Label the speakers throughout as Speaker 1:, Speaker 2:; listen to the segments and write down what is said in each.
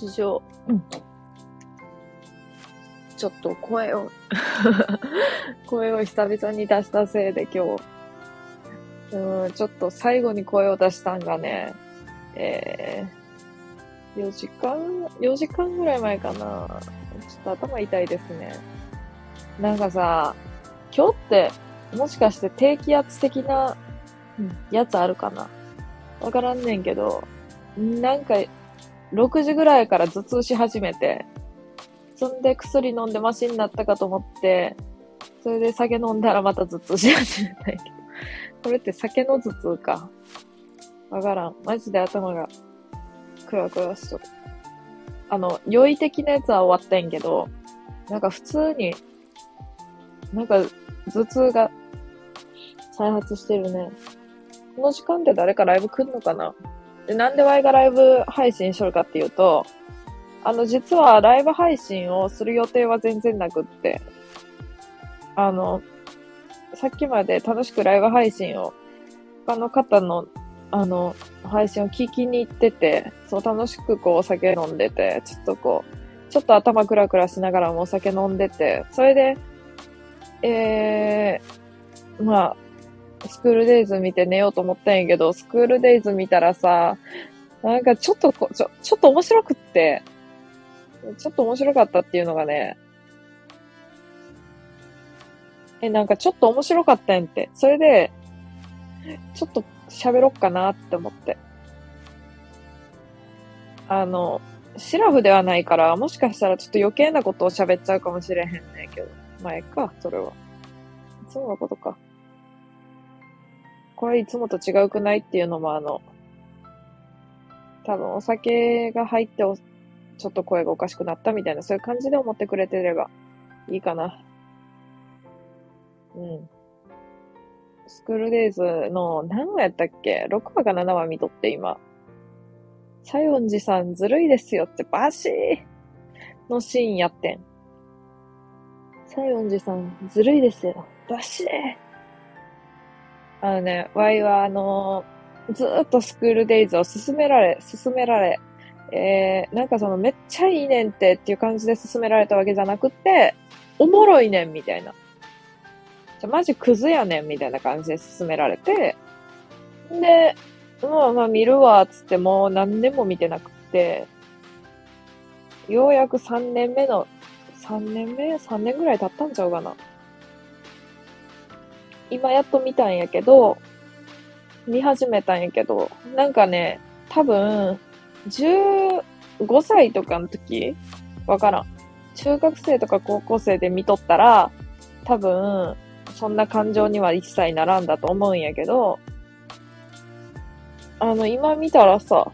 Speaker 1: 史上、ちょっと声を 声を久々に出したせいで今日、うん、ちょっと最後に声を出したんがね、えー、4時間、4時間ぐらい前かな。ちょっと頭痛いですね。なんかさ、今日って、もしかして低気圧的なやつあるかな。わからんねんけど、なんか、6時ぐらいから頭痛し始めて、そんで薬飲んでマシになったかと思って、それで酒飲んだらまた頭痛し始めたけど。これって酒の頭痛か。わからん。マジで頭がクラクラしとる。あの、酔い的なやつは終わったんけど、なんか普通に、なんか頭痛が再発してるね。この時間って誰かライブ来んのかな？で、なんでワイがライブ配信しとるかっていうと、あの、実はライブ配信をする予定は全然なくって、あの、さっきまで楽しくライブ配信を、他の方の、あの、配信を聞きに行ってて、そう楽しくこうお酒飲んでて、ちょっとこう、ちょっと頭クラクラしながらもお酒飲んでて、それで、えー、まあ、スクールデイズ見て寝ようと思ったんやけど、スクールデイズ見たらさ、なんかちょっとこ、ちょ、ちょっと面白くって、ちょっと面白かったっていうのがね、え、なんかちょっと面白かったんやって。それで、ちょっと喋ろっかなって思って。あの、シラフではないから、もしかしたらちょっと余計なことを喋っちゃうかもしれへんねんけど。前か、それは。いつものことか。これいつもと違うくないっていうのもあの、多分お酒が入ってちょっと声がおかしくなったみたいな、そういう感じで思ってくれてればいいかな。うん。スクールデイズの何話やったっけ ?6 話か7話見とって今。西園寺さんずるいですよってバシーのシーンやってん。西園寺さんずるいですよ。バシーあのね、ワイはあのー、ずっとスクールデイズを進められ、進められ、えー、なんかそのめっちゃいいねんってっていう感じで進められたわけじゃなくて、おもろいねんみたいな。じゃ、マジクズやねんみたいな感じで進められて、で、まあまあ見るわ、つってもう何年も見てなくて、ようやく3年目の、3年目 ?3 年ぐらい経ったんちゃうかな。今やっと見たんやけど、見始めたんやけど、なんかね、多分、15歳とかの時わからん。中学生とか高校生で見とったら、多分、そんな感情には一切ならんだと思うんやけど、あの、今見たらさ、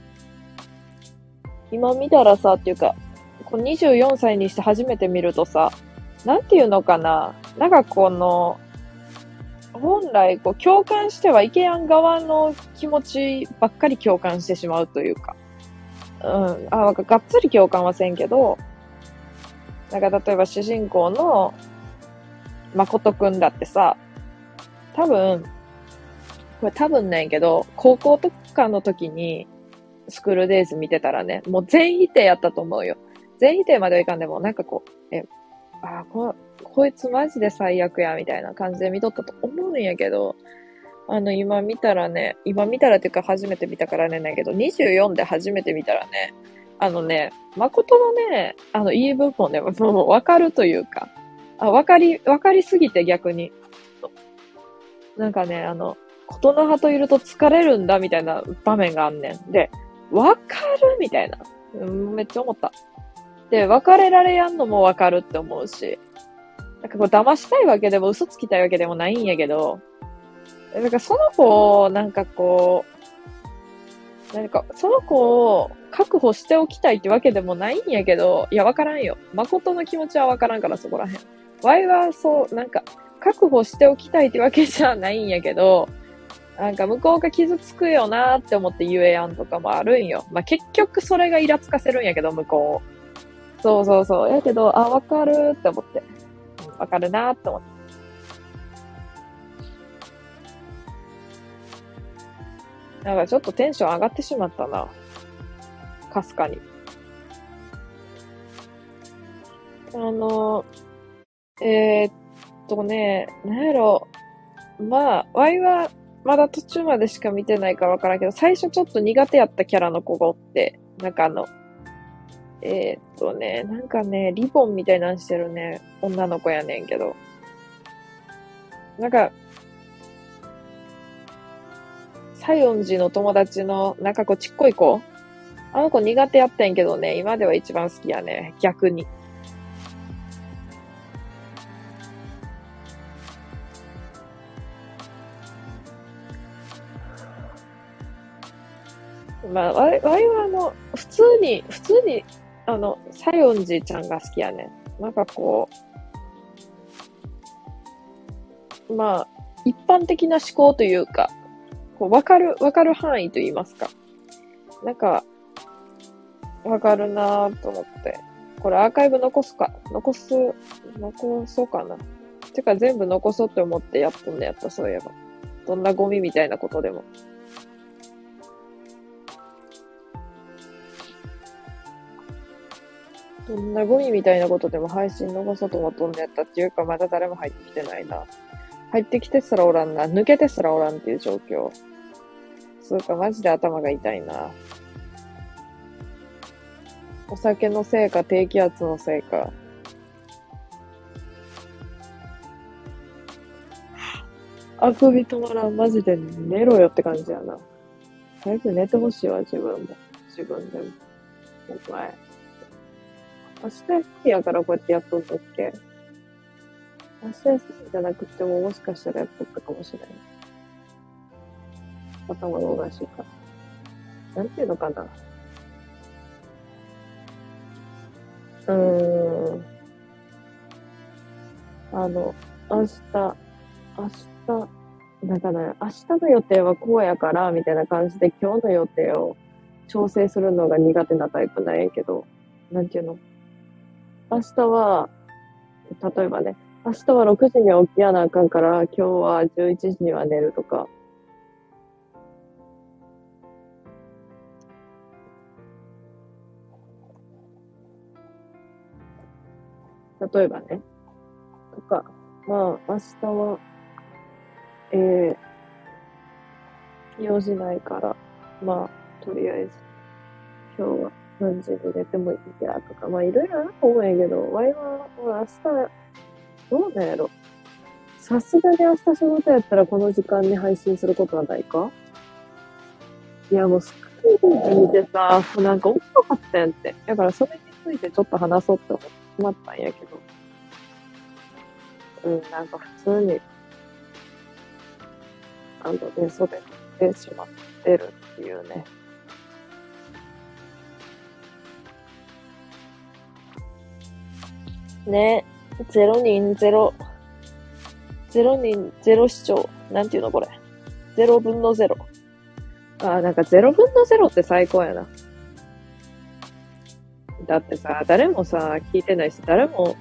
Speaker 1: 今見たらさ、っていうか、こう24歳にして初めて見るとさ、なんていうのかな、なんかこの、本来、こう、共感してはいけやん側の気持ちばっかり共感してしまうというか、うん、あ、がっつり共感はせんけど、なんか例えば主人公の誠くんだってさ、多分、これ多分なんけど、高校とかの時にスクールデイズ見てたらね、もう全否定やったと思うよ。全否定まではいかんでも、なんかこう、え、あこ、こいつマジで最悪や、みたいな感じで見とったと思うんやけど、あの、今見たらね、今見たらっていうか初めて見たからね、ないけど、24で初めて見たらね、あのね、誠のね、あの、いい部分ね、もうわかるというか、あ、わかり、わかりすぎて逆に。なんかね、あの、ことの葉といると疲れるんだみたいな場面があんねん。で、わかるみたいな。うん、めっちゃ思った。で、別れられやんのもわかるって思うし、なんかこう騙したいわけでも嘘つきたいわけでもないんやけど、なんかその子を、なんかこう、なんかその子を確保しておきたいってわけでもないんやけど、いや、わからんよ。誠の気持ちはわからんから、そこらへん。ワイはそう、なんか、確保しておきたいってわけじゃないんやけど、なんか向こうが傷つくよなって思って言えやんとかもあるんよ。まあ、結局それがイラつかせるんやけど、向こう。そうそうそう。やけど、あ、わかるって思って。わかるなって思って。なんかちょっとテンション上がってしまったな。かすかに。あの、えー、っとね、なんやろ。まあ、ワイはまだ途中までしか見てないからわからんけど、最初ちょっと苦手やったキャラの子がおって、なんかあの、えー、っとね、なんかね、リボンみたいなんしてるね、女の子やねんけど。なんか、西園寺の友達の、なんかこうちっこい子あの子苦手やったんけどね、今では一番好きやね、逆に。まあ、わい、わいはあの、普通に、普通に、あの、西園寺ちゃんが好きやね。なんかこう、まあ、一般的な思考というか、こう、わかる、わかる範囲と言いますか。なんか、わかるなぁと思って。これアーカイブ残すか？残す、残そうかな。てか全部残そうって思ってやっとんのやった、そういえば。どんなゴミみたいなことでも。どんなゴミみたいなことでも配信残そうと思っとんのやったっていうか、まだ誰も入ってきてないな。入ってきてすらおらんな。抜けてすらおらんっていう状況。そうか、マジで頭が痛いな。お酒のせいか、低気圧のせいか。あくび止まらん。マジで寝ろよって感じやな。早く寝てほしいわ、自分も。自分でも。お前。明日休みやからこうやってやっとんだっけ？明日休みじゃなくてももしかしたらやっとったかもしれない。頭のおかしいから。なんていうのかな？うーん。あの、明日、明日、だから、明日の予定はこうやから、みたいな感じで今日の予定を調整するのが苦手なタイプなんやけど、なんていうの？明日は、例えばね、明日は6時に起きやなあかんから、今日は11時には寝るとか。例えばね。とか、まあ、明日は、えー、用事ないから、まあ、とりあえず、今日は何時に寝てもいいやとか、まあいろいろあると思うんやけど、ワイは、明日、どうなんやろ。さすがに明日仕事やったらこの時間に配信することはないか？いや、もうスクール見てさ、なんか面白かったやんって。だからそれについてちょっと話そうって思っまったんやけど。うん、なんか普通に、あの、寝そべってしまってるっていうね。ね。ゼロ人ゼロ、ゼロ人ゼロ視聴。なんていうのこれ。ゼロ分のゼロ。あ、なんかゼロ分のゼロって最高やな。だってさ、誰もさ、聞いてないし、誰も、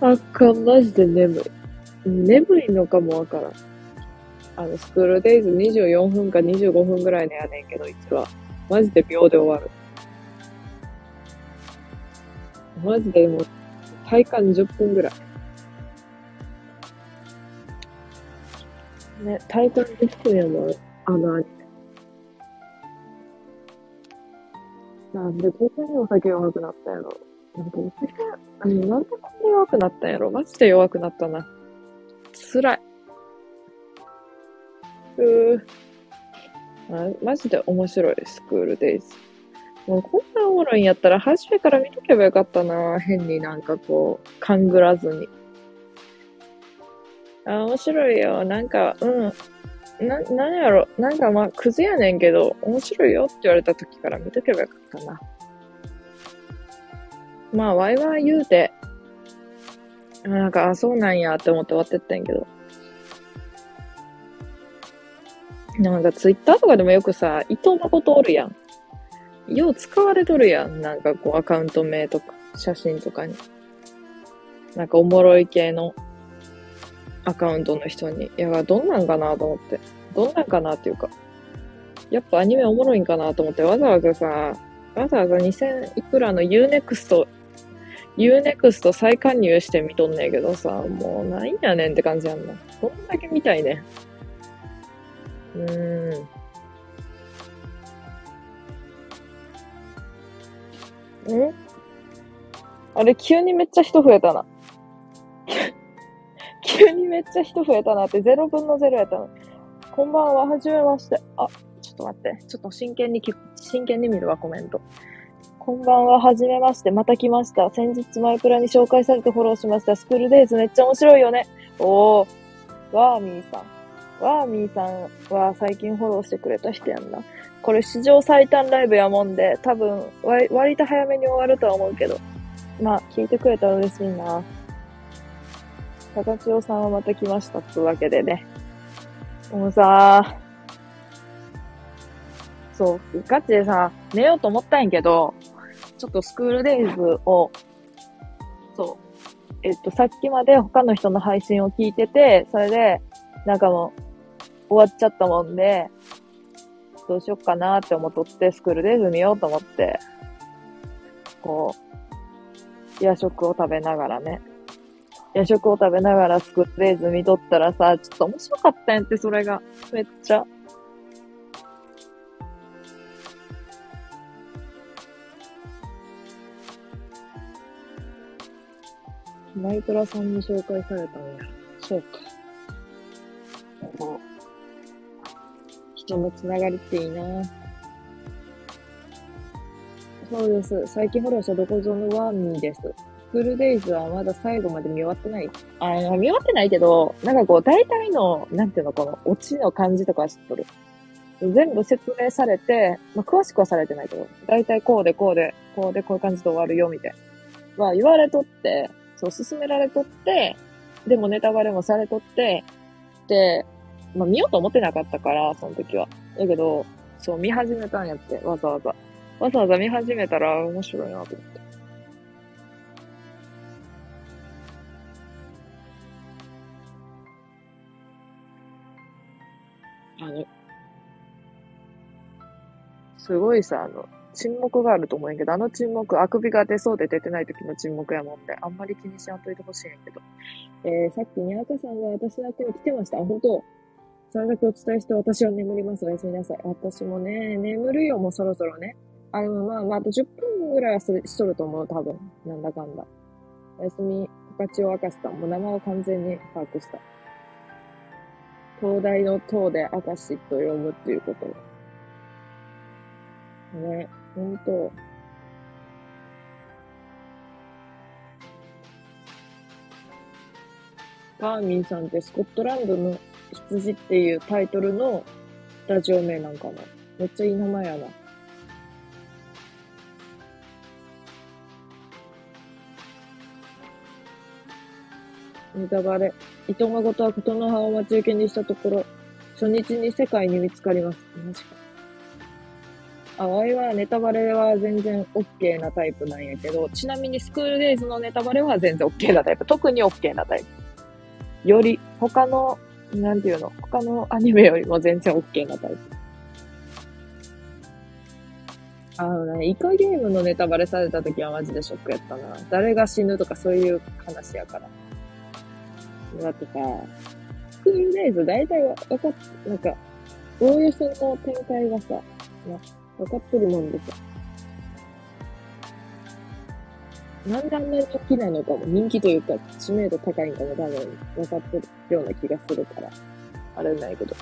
Speaker 1: あかん、マジで眠い。眠いのかもわからん。あの、スクールデイズ24分か25分ぐらいのやねんけど、いつは。マジで秒で終わる。マジでもう、体感10分ぐらい。ね、体感10分やもん、あのアニメ。なんでこんなにお酒弱くなったやろ。なんかお酒、あの、なんでこんな弱くなったんやろ。マジで弱くなったな。辛い。うー。マジで面白い、スクールデイズ。もうこんなおもろいんやったら、初めから見とけばよかったな。変になんかこう、勘ぐらずに。あ、面白いよ。なんか、うん。な、なんやろ。なんかまあ、クズやねんけど、面白いよって言われた時から見とけばよかったな。まあ、ワイワイ言うて、なんか、あ、そうなんやって思って終わってったんやけど。なんか、ツイッターとかでもよくさ、伊藤誠おるやん。よう使われとるやん。なんかこうアカウント名とか写真とかに。なんかおもろい系のアカウントの人に。いや、どんなんかなと思って。どんなんかなっていうか。やっぱアニメおもろいんかなと思ってわざわざさ、わざわざ2000いくらの Unext、Unext 再加入して見とんねんけどさ、もうなんやねんって感じやんな。どんだけ見たいねん。うーん。んあれ、急にめっちゃ人増えたな。急にめっちゃ人増えたなって、0分の0やったの。こんばんは、はじめまして。あ、ちょっと待って。ちょっと真剣に、真剣に見るわ、コメント。こんばんは、はじめまして。また来ました。先日マイプラに紹介されてフォローしました。スクールデイズめっちゃ面白いよね。おー、ワーミーさん。ワーミーさんは最近フォローしてくれた人やんな。これ史上最短ライブやもんで、多分割割と早めに終わるとは思うけど。まあ、聞いてくれたら嬉しいな。高千代さんはまた来ました。つうわけでね。もうさ、そう、ガチでさ、寝ようと思ったんやけど、ちょっとスクールデイズを、そう、えっと、さっきまで他の人の配信を聞いてて、それで、なんかもう、終わっちゃったもんで、どうしよっかなって思っとって、スクールデイズ見ようと思って、こう、夜食を食べながらね。夜食を食べながらスクレーズ見とったらさ、ちょっと面白かったんやって、それが。めっちゃ。マイクラさんに紹介されたんや。そうか。人のつながりっていいなそうです。最近フォローしたどこぞのワーミーです。フルデイズはまだ最後まで見終わってない。あ、見終わってないけど、なんかこう、大体の、なんていうの、この、オチの感じとかは知っとる。全部説明されて、まあ、詳しくはされてないけど、大体こうでこうで、こうでこういう感じで終わるよ、みたいな。まあ、言われとって、そう、進められとって、でもネタバレもされとって、で、まあ、見ようと思ってなかったから、その時は。だけど、そう、見始めたんやって、わざわざ。わざわざ見始めたら面白いなと思って。あの、すごいさ、あの、沈黙があると思うんやけど、あの沈黙、あくびが出そうで出てない時の沈黙やもんで、あんまり気にしやんといてほしいんやけど。えー、さっきにあかさんが私の手に来てました。あ、本当それだけお伝えして私は眠ります。おやすみなさい。私もね、眠るよ、もうそろそろね。あ、でもまあまあ、あと10分ぐらいはしとると思う、多分。なんだかんだ。おやすみ、十勝を明かした。もう名前を完全に把握した。東大の塔で明石と読むっていうこと。ね、ほんと。カーミンさんってスコットランドの羊っていうタイトルのラジオ名なんかな。めっちゃいい名前やな。ネタバレ。糸間ごとは琴の葉を待ち受けにしたところ、初日に世界に見つかります。マジか。あ、ワイはネタバレは全然 OK なタイプなんやけど、ちなみにスクールデイズのネタバレは全然 OK なタイプ。特に OK なタイプ。より、他の、なんていうの、他のアニメよりも全然 OK なタイプ。あのね、イカゲームのネタバレされた時はマジでショックやったな。誰が死ぬとかそういう話やから。だってさ、スクールデイズ大体わかっ、なんか、おおよその展開がさ、わかってるもんでさ。なんであんなに人気なのかも、人気というか、知名度高いんかも多分分かってるような気がするから、あれないけど。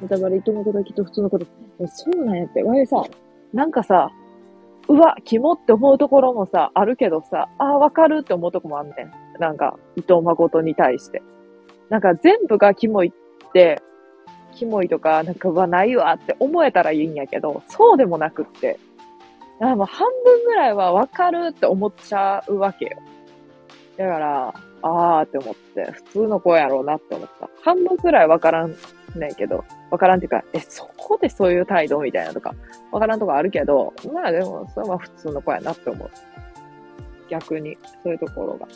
Speaker 1: ネタバレ糸のこときっと普通のこと。そうなんやって。わいさ、なんかさ、うわ、キモって思うところもさ、あるけどさ、ああ、わかるって思うとこもあんねん。なんか、伊藤誠に対して。なんか全部がキモいって、キモいとか、なんか、うわ、ないわって思えたらいいんやけど、そうでもなくって。あもう半分ぐらいはわかるって思っちゃうわけよ。だから、あーって思って、普通の子やろうなって思った。半分ぐらいわからんねんけど、わからんっていうか、え、そこでそういう態度みたいなとか、わからんとこあるけど、まあでも、それは普通の子やなって思う。逆に、そういうところが。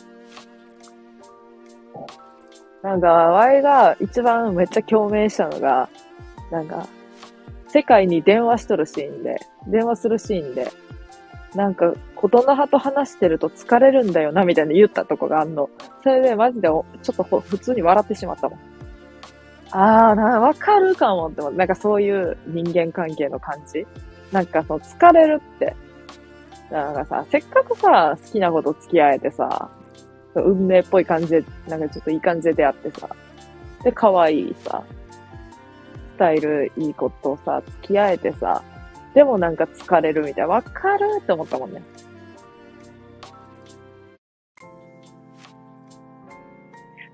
Speaker 1: なんか、ワイが一番めっちゃ共鳴したのが、なんか、世界に電話しとるシーンで、電話するシーンで、なんか、琴の葉と話してると疲れるんだよな、みたいな言ったとこがあんの。それでマジでちょっと普通に笑ってしまったもん。あーな、わかるかもって思って、なんかそういう人間関係の感じなんかその疲れるって、なんかさ、せっかくさ、好きなこと付き合えてさ、運命っぽい感じで、なんかちょっといい感じで出会ってさ、で、可愛いさ、タイルいいことさ、付き合えてさ、でもなんか疲れるみたい。わかるって思ったもんね。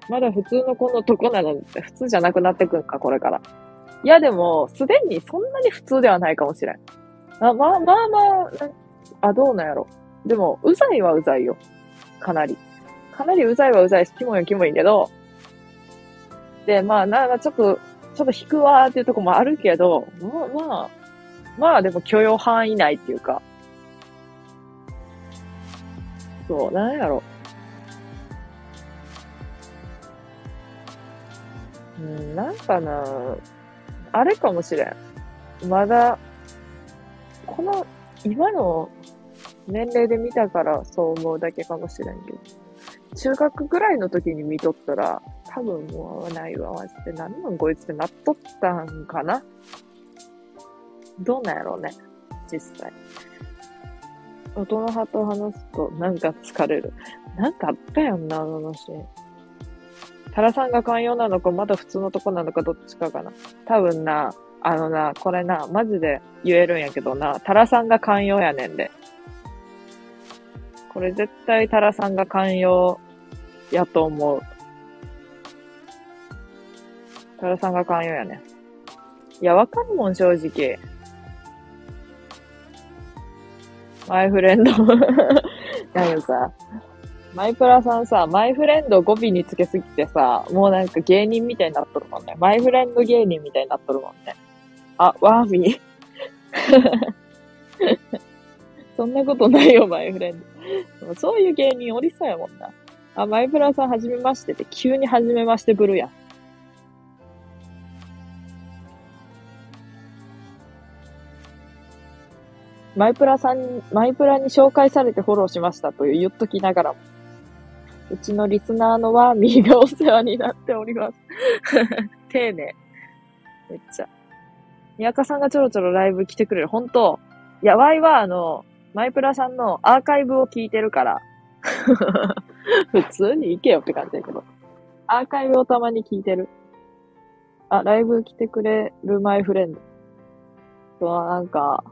Speaker 1: まだ普通の子のとこなの普通じゃなくなってくんか、これから。いや、でも、すでにそんなに普通ではないかもしれん。あまあまあまあ、あ、どうなんやろ。でも、うざいはうざいよ。かなり。かなりうざいはうざいし、キモいはキモいけど、で、まあ、な、ちょっと、ちょっと引くわーっていうとこもあるけど、まあまあ、まあでも許容範囲内っていうか、そう、なんやろ。うん、なんかな、あれかもしれん。まだ、この、今の年齢で見たからそう思うだけかもしれんけど、中学ぐらいの時に見とったら、多分もう合わないわ、マジで。何なんこいつってなっとったんかなどうなんやろうね、実際。大人派と話すとなんか疲れる。なんかあったやんな、あの話。タラさんが寛容なのか、まだ普通のとこなのか、どっちかかな。多分な、あのな、これな、マジで言えるんやけどな、タラさんが寛容やねんで。これ絶対タラさんが寛容やと思う。タラさんが寛容やね。いや、わかるもん、正直。マイフレンド なんかさ、マイプラさんさ、マイフレンド語尾につけすぎてさ、もうなんか芸人みたいになっとるもんね。マイフレンド芸人みたいになっとるもんね。あ、ワーミー。そんなことないよ、マイフレンド。そういう芸人おりそうやもんな。あ、マイプラさんはじめましてって急にはじめましてぶるやん。マイプラさん、マイプラに紹介されてフォローしましたと言っときながらも、うちのリスナーのワーミーがお世話になっております。丁寧。めっちゃ。宮川さんがちょろちょろライブ来てくれる。本当やばいは、あの、マイプラさんのアーカイブを聞いてるから。普通に行けよって感じだけど。アーカイブをたまに聞いてる。あ、ライブ来てくれるマイフレンド。そう、なんか、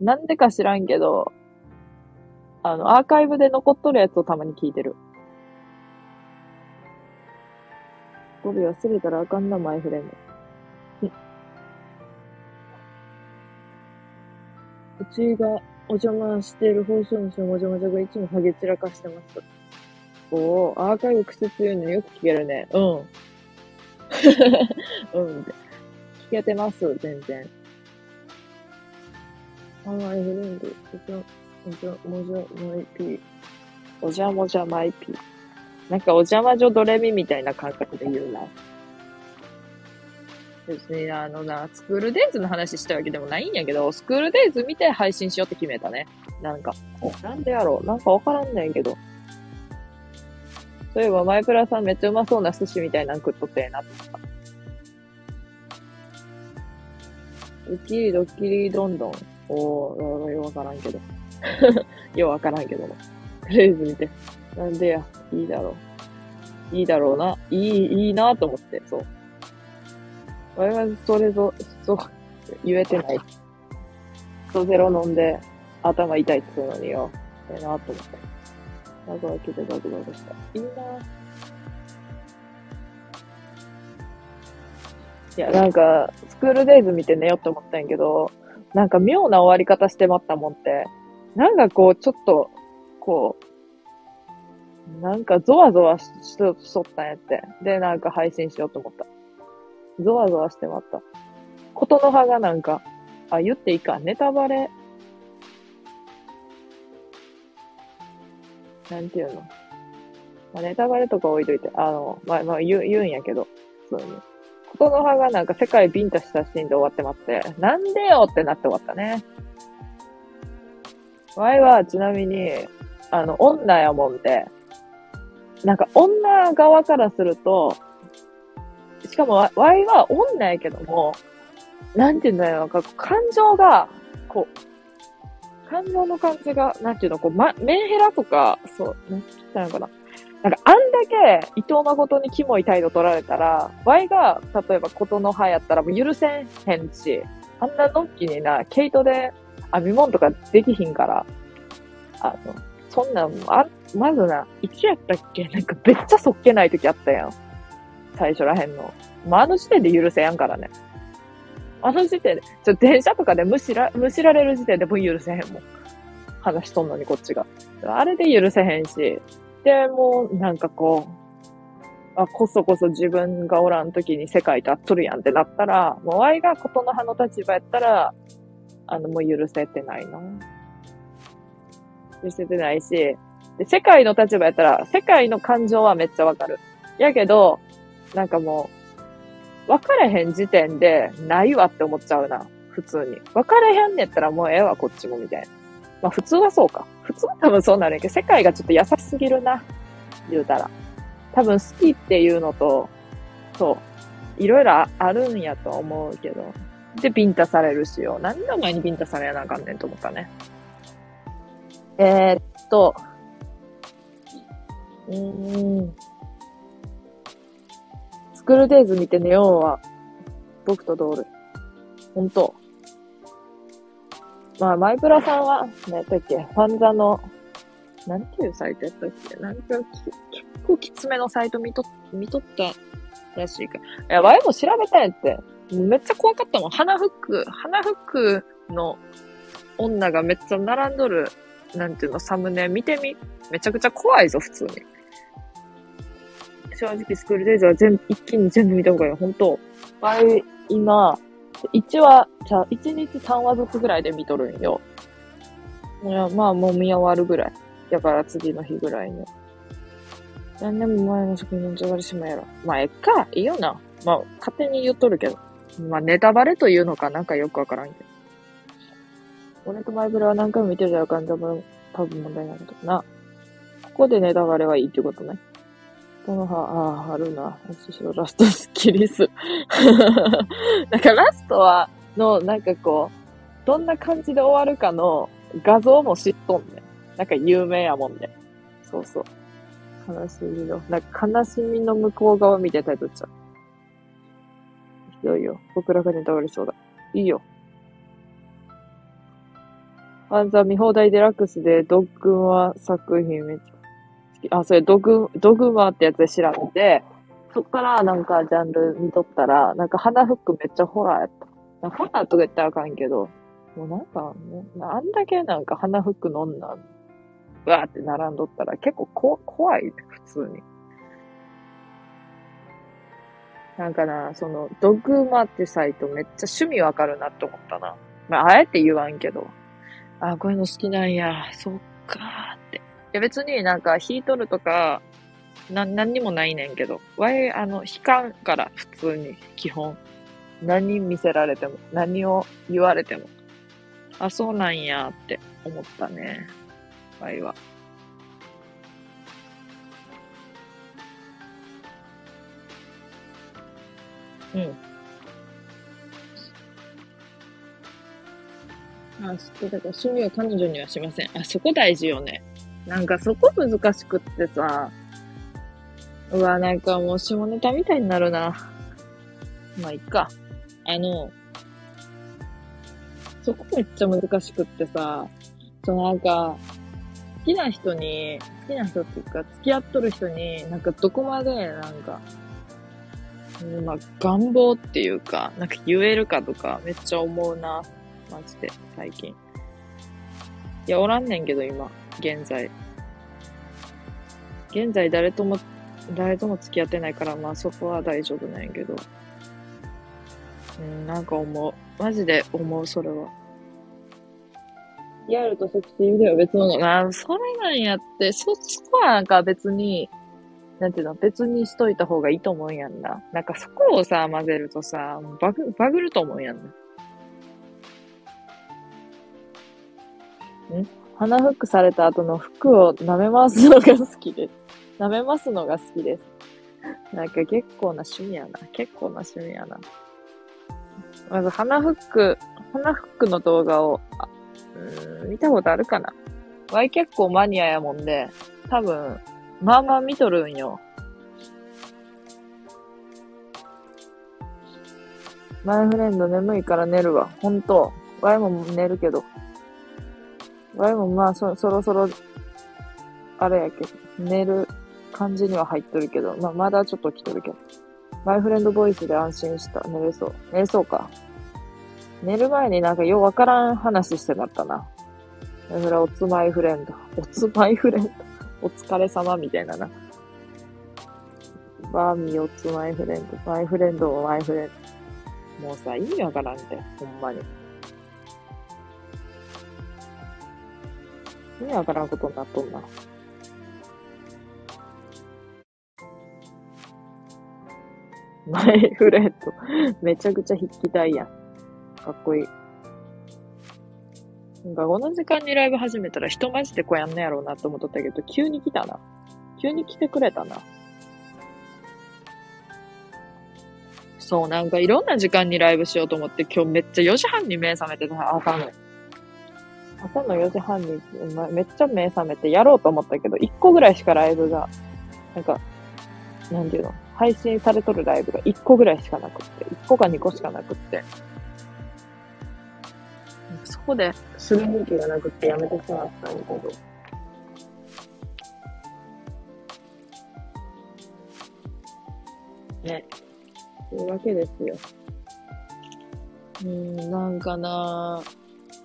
Speaker 1: なんでか知らんけど、あの、アーカイブで残っとるやつをたまに聞いてる。語尾忘れたらあかんな、マイフレンド。うちがお邪魔している放送主のもじゃもじゃがいつもハゲ散らかしてます。おー、アーカイブ癖強いのよく聞けるね。うん。うん。聞けてます、全然。ハワイフレンド、おじゃ、おじゃ、もじゃ、マイピー。おじゃもじゃマイピー。なんかお邪魔女ドレミみたいな感覚で言うな。別に、あのな、スクールデイズの話したわけでもないんやけど、スクールデイズ見て配信しようって決めたね。なんか。なんでやろう？なんかわからんねんけど。そういえば、マイプラさんめっちゃうまそうな寿司みたいなの食っとってえなって思った。ドッキリドッキリどんどん。おー、ようわからんけど。ようわからんけども。とりあえず見て。なんでや、いいだろう。いいだろうな。いい、いいなと思って、そう。俺はそれぞ、そう、言えてない。そうゼロ飲んで頭痛いって言うのによ。ええなと思って。謎開けてガクガクした？いいないや、なんか、スクールデイズ見て寝ようって思ったんやけど、なんか妙な終わり方してまったもんって、なんかこう、ちょっと、こう、なんかゾワゾワししとったんやって。で、なんか配信しようと思った。ゾワゾワしてまった。ことの葉がなんか、あ、言っていいか、ネタバレ。なんていうの。まあ、ネタバレとか置いといて、あの、まあ、まあ、言う、言うんやけど、普通に。こ琴ノ葉がなんか世界ビンタしたシーンで終わってまって、なんでよってなって終わったね。ワイはちなみに、あの、女やもんで、なんか女側からすると、しかもワイは女やけども、なんて言うんだろう、なんか感情が、こう、感情の感じが、なんていうの、こう、ま、メンヘラとか、そう、なんて言ったのかな。なんか、あんだけ伊藤誠にキモい態度取られたら、ワイが、例えばことの葉やったらもう許せんへんし、あんなのっきにな、毛糸で編み物とかできひんから、あの、そんなん、あ、まずな、いつやったっけ？なんかめっちゃそっけない時あったやん。最初らへんの。まあ、あの時点で許せやんからね。あの時点で、ちょ、電車とかでむしら、むしられる時点でも許せへんもん。話しとんのにこっちが。あれで許せへんし、で、もう、なんかこう、あ、こそこそ自分がおらん時に世界と会っとるやんってなったら、もう、ワイがことの葉の立場やったら、あの、もう許せてないな。許せてないし、で、世界の立場やったら、世界の感情はめっちゃわかる。やけど、なんかもう、分かれへん時点で、ないわって思っちゃうな。普通に。分かれへんねったらもうええわ、こっちも、みたいな。まあ普通はそうか。普通は多分そうなるんやけど、世界がちょっと優しすぎるな。言うたら。多分好きっていうのと、そう。いろいろあるんやと思うけど。で、ビンタされるしよ。何の前にビンタされやなあかんねんと思ったね。えー、っと、うーん。スクールデイズ見て寝ようは、僕とドール。ほんと。まあ、マイブラさんは、何やったっけ、ファンザの、なんていうサイトやったっけなんか、結構きつめのサイト見と、見とったらしいか。いや、ワイも調べたんやって。めっちゃ怖かったもん。花フック、花フックの女がめっちゃ並んどるなんていうの、サムネ見てみ。めちゃくちゃ怖いぞ、普通に。正直、スクールデイズは全部一気に全部見た方がいい、本当前、今、1話、じゃあ、1日3話ずつぐらいで見とるんよ。いや、まあ、もう見終わるぐらい。だから次の日ぐらいに。何年も前の作品の上がりしまやろ。まあ、えっか。いいよな。まあ、勝手に言っとるけど。まあ、ネタバレというのかなんかよくわからんけど。俺とマイブラは何回も見てるじゃん、ガンダム多分問題なんだけどな。ここでネタバレはいいってことね。この葉、ああ、あるな。そしろラストスッキリス。なんかラストは、の、なんかこう、どんな感じで終わるかの画像も知っとんね。なんか有名やもんね。そうそう。悲しみの、なんか悲しみの向こう側みたいなタイトルちゃう。ひどいよ。僕らがネタバレそうだ。いいよ。アンザ見放題デラックスでドッグマ作品めっちゃき。あ、それドグ、ドグマってやつで調べて、そっからなんかジャンル見とったら、なんか花フックめっちゃホラーやった。ホラーとか言ったらあかんけど、もうなんか、ねあんだけなんか花フックの女、わーって並んどったら結構こ怖いね、普通に。なんかな、その、ドグマってサイトめっちゃ趣味わかるなって思ったな。まあ、あえて言わんけど。あ、こういうの好きなんや、そっかーって。や別になんか引いとるとか、な、何にもないねんけど、わい、あの、引かんから普通に、基本。何見せられても、何を言われても。あ、そうなんやって思ったね。わいは。うん。あ、知ってたか。趣味を彼女にはしません。あ、そこ大事よね。なんかそこ難しくってさ。うわ、なんかもう下ネタみたいになるな。まあ、いっか。あの、そこめっちゃ難しくってさ、そのなんか、好きな人に、好きな人っていうか、付き合っとる人に、なんかどこまで、なんか、まあ、願望っていうか、なんか言えるかとか、めっちゃ思うな。マジで、最近。いや、おらんねんけど、今、現在。現在誰とも、誰とも付き合ってないから、まあそこは大丈夫なんやけど。うん、なんか思う。マジで思う、それは。リアルとセクシービデオは別物。あ、それなんやって、そ、そこはなんか別に、なんていうの、別にしといた方がいいと思うんやんな。なんかそこをさ、混ぜるとさ、バグ、バグると思うんやんな。ん？鼻フックされた後の服を舐め回すのが好きです。舐めますのが好きです。なんか結構な趣味やな。結構な趣味やな。まず鼻フック、鼻フックの動画を、うん、見たことあるかな？わい結構マニアやもんで、多分、まあまあ見とるんよ。マイフレンド眠いから寝るわ。ほんと。ワイも寝るけど。ワイもまあそ、そろそろ、あれやけど、寝る感じには入っとるけど、まあまだちょっと来とるけど。マイフレンドボイスで安心した。寝れそう。寝れそうか。寝る前になんかようわからん話してなったな。だから、おつまいフレンド。おつまいフレンド。お疲れ様みたいなな。バーミーおつまいフレンド。マイフレンドもマイフレンド。もうさ、意味わからんて。ほんまに。意味わからんことになっとんな。マイフレンド。めちゃくちゃ筆記体やん。かっこいい。なんかこの時間にライブ始めたら人マジでこうやんねやろうなと思っとったけど、急に来たな。急に来てくれたな。そう、なんかいろんな時間にライブしようと思って、今日めっちゃ4時半に目覚めてた、朝の。朝の4時半にめっちゃ目覚めてやろうと思ったけど、1個ぐらいしかライブが、なんか、なんていうの配信されとるライブが1個ぐらいしかなくって、1個か2個しかなくって、そこでする勇気がなくてやめてしまったんだけど。ね。というわけですよ。うん、なんかな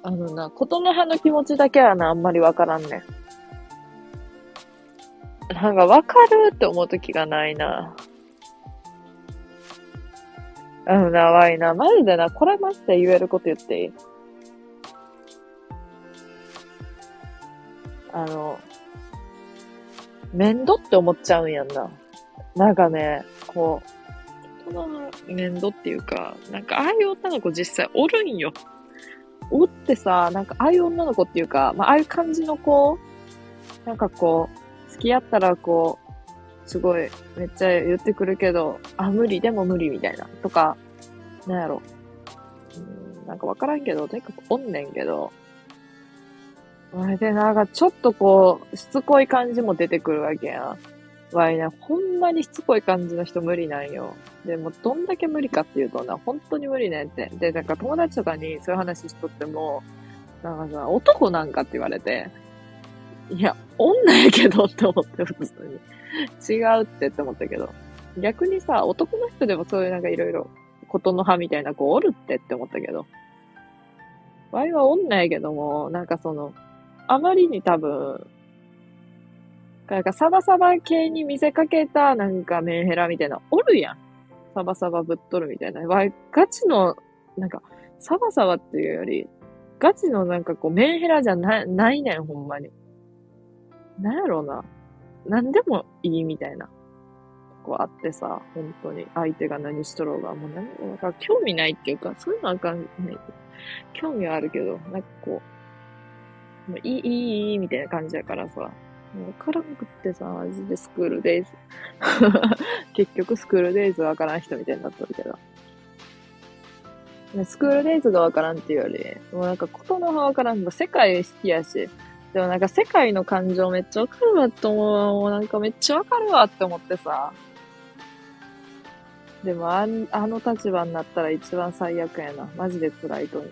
Speaker 1: あのな、ことの葉の気持ちだけはな、あんまりわからんねなんかわかるって思うときがないな。あのな、わいな、マジでな、これマジで言えること言っていい？あの、面倒って思っちゃうんやんな。なんかね、こう、人の面倒っていうか、なんかああいう女の子実際おるんよ。おってさ、なんかああいう女の子っていうか、まあああいう感じの子、なんかこう、付き合ったらこう、すごい、めっちゃ言ってくるけど、あ、無理、でも無理みたいな。とか、なんやろ。うん、なんかわからんけど、とにかくおんねんけど、あれで、なんかちょっとこう、しつこい感じも出てくるわけやん。わいね、ほんまにしつこい感じの人無理なんよ。でも、どんだけ無理かっていうとな、本当に無理ねんって。で、なんか友達とかにそういう話しとっても、なんかさ、男なんかって言われて、いや、女やけどって思って、普通に。違うってって思ったけど。逆にさ、男の人でもそういうなんかいろいろ、ことの葉みたいな子おるってって思ったけど。ワイは女やけども、なんかその、あまりに多分、なんかサバサバ系に見せかけたなんかメンヘラみたいな、おるやん。サバサバぶっとるみたいな。わガチの、なんか、サバサバっていうより、ガチのなんかこうメンヘラじゃなないねん、ほんまに。なんやろうな。なんでもいいみたいな。こうあってさ、本当に。相手が何しとろうが、もう何も、か興味ないっていうか、そういうのはあかんない。興味はあるけど、なんかこう、もういい、いい、いい、みたいな感じやからさ。わからんくってさ、マジでスクールデイズ。結局スクールデイズわからん人みたいになっとるけど。スクールデイズがわからんっていうより、もうなんかことの葉わからん。世界好きやし。でもなんか世界の感情めっちゃわかるわって思う。もうなんかめっちゃわかるわって思ってさ。でもああの立場になったら一番最悪やな。マジで辛いと思う。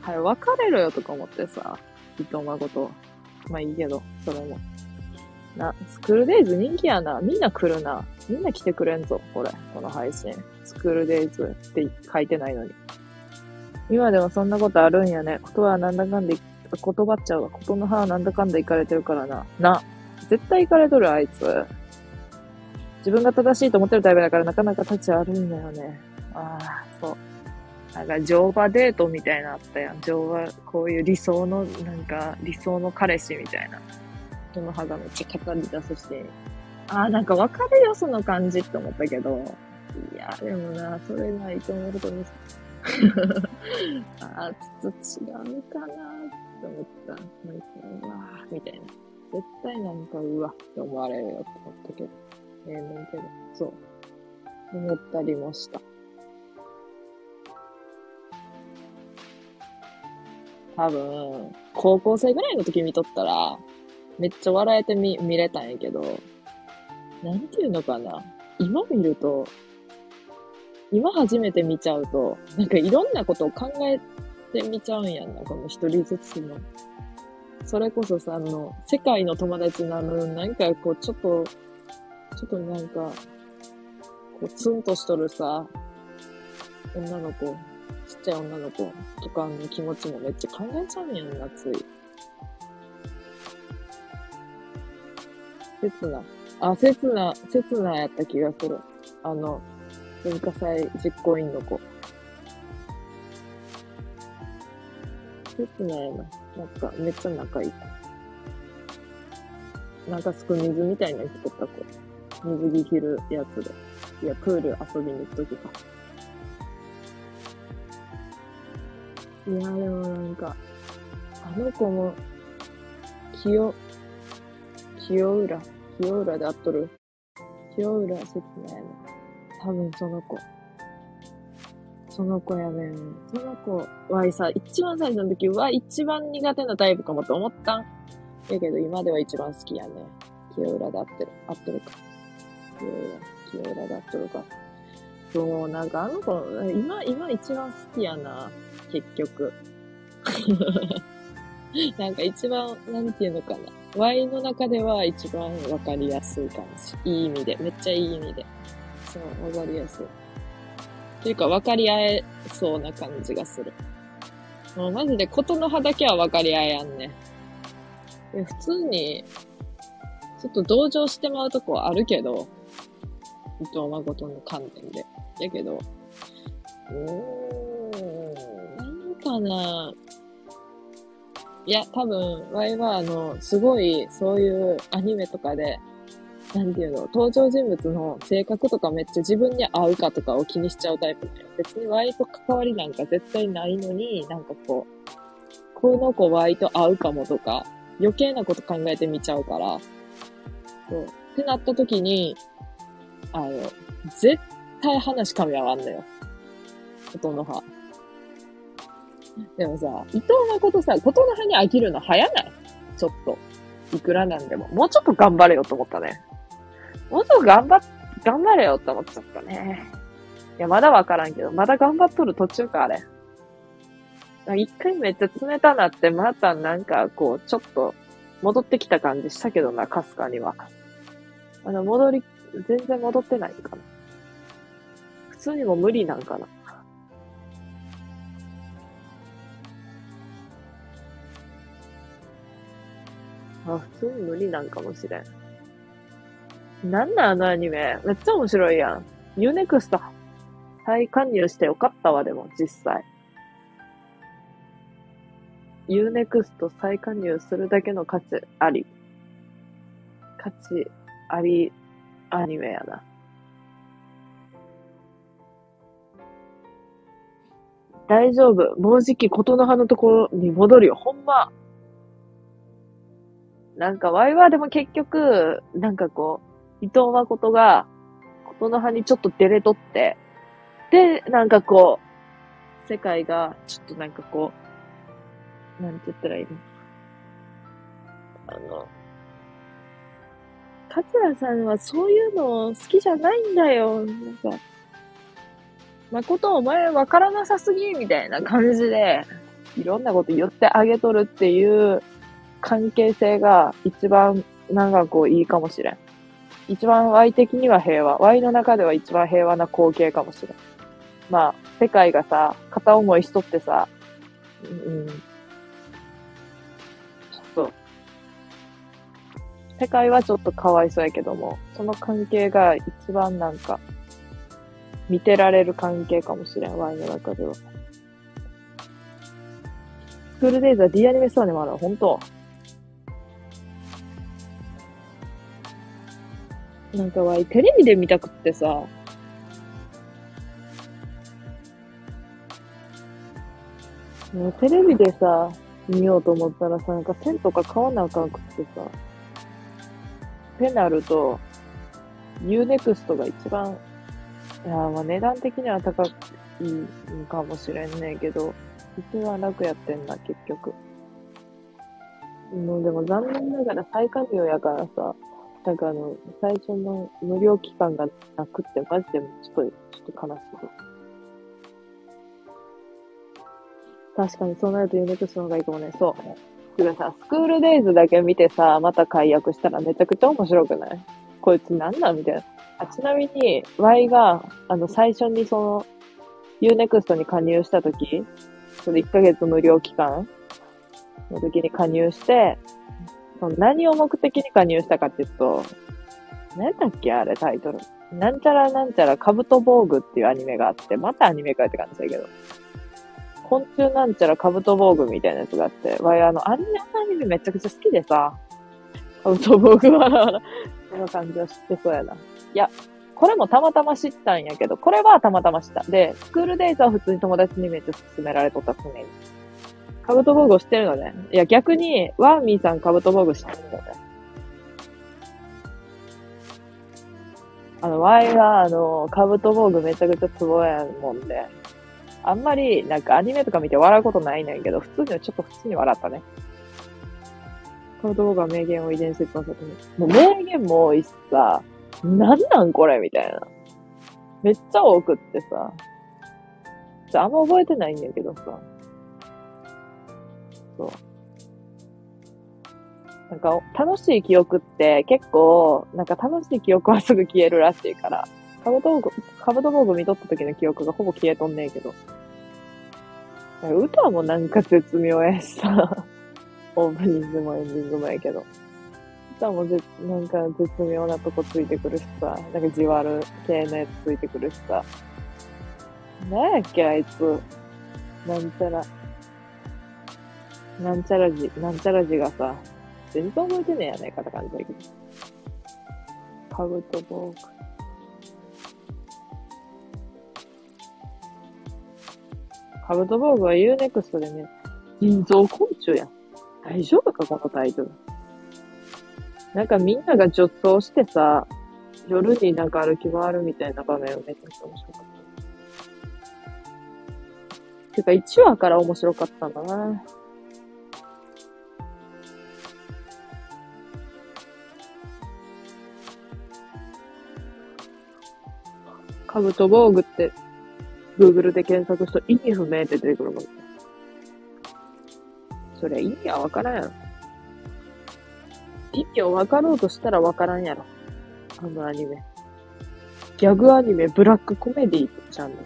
Speaker 1: はい、別れろよとか思ってさ、伊藤誠。まあいいけど、それも。な、スクールデイズ人気やな。みんな来るな。みんな来てくれんぞ、これ。この配信。スクールデイズって書いてないのに。今でもそんなことあるんやね。言葉はなんだかんだ、言葉っちゃうわ。ことの葉はなんだかんだ行かれてるからな。な。絶対行かれとる、あいつ。自分が正しいと思ってるタイプだからなかなか立ち悪いんだよね。ああ、そう。なんか乗馬デートみたいなあったやん。乗馬、こういう理想の、なんか理想の彼氏みたいな。人の歯がめっちゃ語り出すして、ああ、なんかわかるよ、その感じって思ったけど、いや、でもな、それないと思うことに、ああ、ちょっと違うかなって思った。なんか、うわーみたいな。絶対なんか、うわって思われるよって思ったけど。ええー、ねんけど、そう。思ったりもした。多分、高校生ぐらいの時見とったら、めっちゃ笑えてみ、見れたんやけど、なんていうのかな。今見ると、今初めて見ちゃうと、なんかいろんなことを考えてみちゃうんやんな、この一人ずつの。それこそさ、あの、世界の友達なの、なんかこう、ちょっと、ちょっとなんか、こう、ツンとしとるさ、女の子、ちっちゃい女の子とかの気持ちもめっちゃ考えちゃうんやんな、つい。刹那。あ、刹那、刹那やった気がする。あの、文化祭実行委員の子。刹那やな。なんか、めっちゃ仲いいなんかすく水みたいな着とった子。水着着るやつで。いや、プール遊びに行くときか。いや、でもなんか、あの子も、清、清浦、清浦で会っとる清浦説明やな。多分その子。その子やねん。その子はさ、一番最初の時は一番苦手なタイプかもと思ったん。やけど今では一番好きやね。清浦で会ってる。会ってるか。清浦、清浦で会ってるか。そう、なんかあの子、今、今一番好きやな。結局。なんか一番、なんていうのかな。Y の中では一番わかりやすい感じ。いい意味で。めっちゃいい意味で。そう、わかりやすい。というか、わかり合えそうな感じがする。もうマジで、ことの葉だけはわかり合えやんね。普通に、ちょっと同情してまうとこはあるけど、伊藤誠の観点で。やけど、うー、んかな、いや、多分、ワイは、あの、すごい、そういうアニメとかで、なんていうの、登場人物の性格とかめっちゃ自分に合うかとかを気にしちゃうタイプだよ。別にワイと関わりなんか絶対ないのに、なんかこう、この子ワイと合うかもとか、余計なこと考えてみちゃうから、そう。ってなった時に、あの、絶対話噛み合わんのよ。ことの葉。でもさ、伊藤誠さ、ことの葉に飽きるの早ない？ちょっと。いくらなんでも。もうちょっと頑張れよと思ったね。もうちょっと頑張っ、頑張れよって思っちゃったね。いや、まだわからんけど、まだ頑張っとる途中か、あれ。一回めっちゃ冷たなって、またなんか、こう、ちょっと、戻ってきた感じしたけどな、かすかには。まだ戻り、全然戻ってないかな。普通にも無理なんかな。あ、普通に無理なんかもしれん。なんなんあのアニメ。めっちゃ面白いやん。 U-NEXT 再加入してよかったわ、でも、実際。 U-NEXT 再加入するだけの価値あり。価値ありアニメやな。大丈夫。もうじきことの葉のところに戻るよ。ほんま。なんか、ワイワでも結局、なんかこう、伊藤誠が、ことの葉にちょっと出れとって、で、なんかこう、世界が、ちょっとなんかこう、なんて言ったらいいの？あの、桂さんはそういうの好きじゃないんだよ。なんか、誠お前わからなさすぎみたいな感じで、いろんなこと言ってあげとるっていう関係性が一番なんかこういいかもしれん。一番 Y 的には平和。Y の中では一番平和な光景かもしれん。まあ、世界がさ、片思いしとってさ、うん、ちょっと、世界はちょっとかわいそうやけども、その関係が一番なんか、見てられる関係かもしれん、Y の中では。スクールデイズは D アニメストアにもある本当なんかわい、テレビで見たくってさ、もうテレビでさ、見ようと思ったらさ、なんか線とか買わなあかんくってさ、ペナルと、Unext が一番、いやまあ値段的には高いかもしれんねんけど、一番楽やってんな、結局。もうでも残念ながら再加入やからさ、なんかあの、最初の無料期間がなくって、マジでちょっと、ちょっと悲しい。確かにそうなるとユニクスの方がいいかもね。そう。てかさ、スクールデイズだけ見てさ、また解約したらめちゃくちゃ面白くない？こいつなんなん？みたいな。あ、ちなみに、Y が、あの、最初にその、Unext に加入したとき、その1ヶ月無料期間の時に加入して、その何を目的に加入したかっていうと、何だっけあれタイトル。なんちゃらなんちゃらカブトボーグっていうアニメがあって、またアニメかって感じだけど。昆虫なんちゃらカブトボーグみたいなやつがあって、わい、あの、アニメ、アニメめちゃくちゃ好きでさ、カブトボーグは、その感じは知ってそうやな。いや、これもたまたま知ったんやけど、これはたまたま知った。で、スクールデイズは普通に友達にめっちゃ勧められとった常に。カブトボーグを知ってるのね。いや、逆に、ワーミーさんカブトボーグ知ってるのね。あの、ワイは、あの、カブトボーグめちゃくちゃツボやもんで、あんまり、なんかアニメとか見て笑うことないねんけど、普通にはちょっと普通に笑ったね。カブトボーグは名言を遺伝説の先に。もう名言も多いしさ、なんなんこれみたいな。めっちゃ多くってさ。あんま覚えてないんだけどさ。そう。なんか、楽しい記憶って結構、なんか楽しい記憶はすぐ消えるらしいから、カブトボーグ、カブトボーグ見とった時の記憶がほぼ消えとんねえけど。歌もなんか絶妙やしさ、オープニングもエンディングもやけど。歌もぜなんか絶妙なとこついてくるしさ、なんかじわる系のやつついてくるしさ。なんやっけ、あいつ。なんちゃら。なんちゃらじ、なんちゃらじがさ、全然覚えてねえやないかって感じだけど。カブトボーグ。カブトボーグは Unext でね、人造昆虫やん。大丈夫かこのタイトル。なんかみんなが助走してさ、夜になんか歩き回るみたいな場面をめちゃくちゃ面白かった。てか1話から面白かったんだな。カブトボーグって、Google で検索すると意味不明って出てくるもん。そりゃ意味はわからんやろ。意味をわかろうとしたらわからんやろ。あのアニメ。ギャグアニメ、ブラックコメディチャンネル。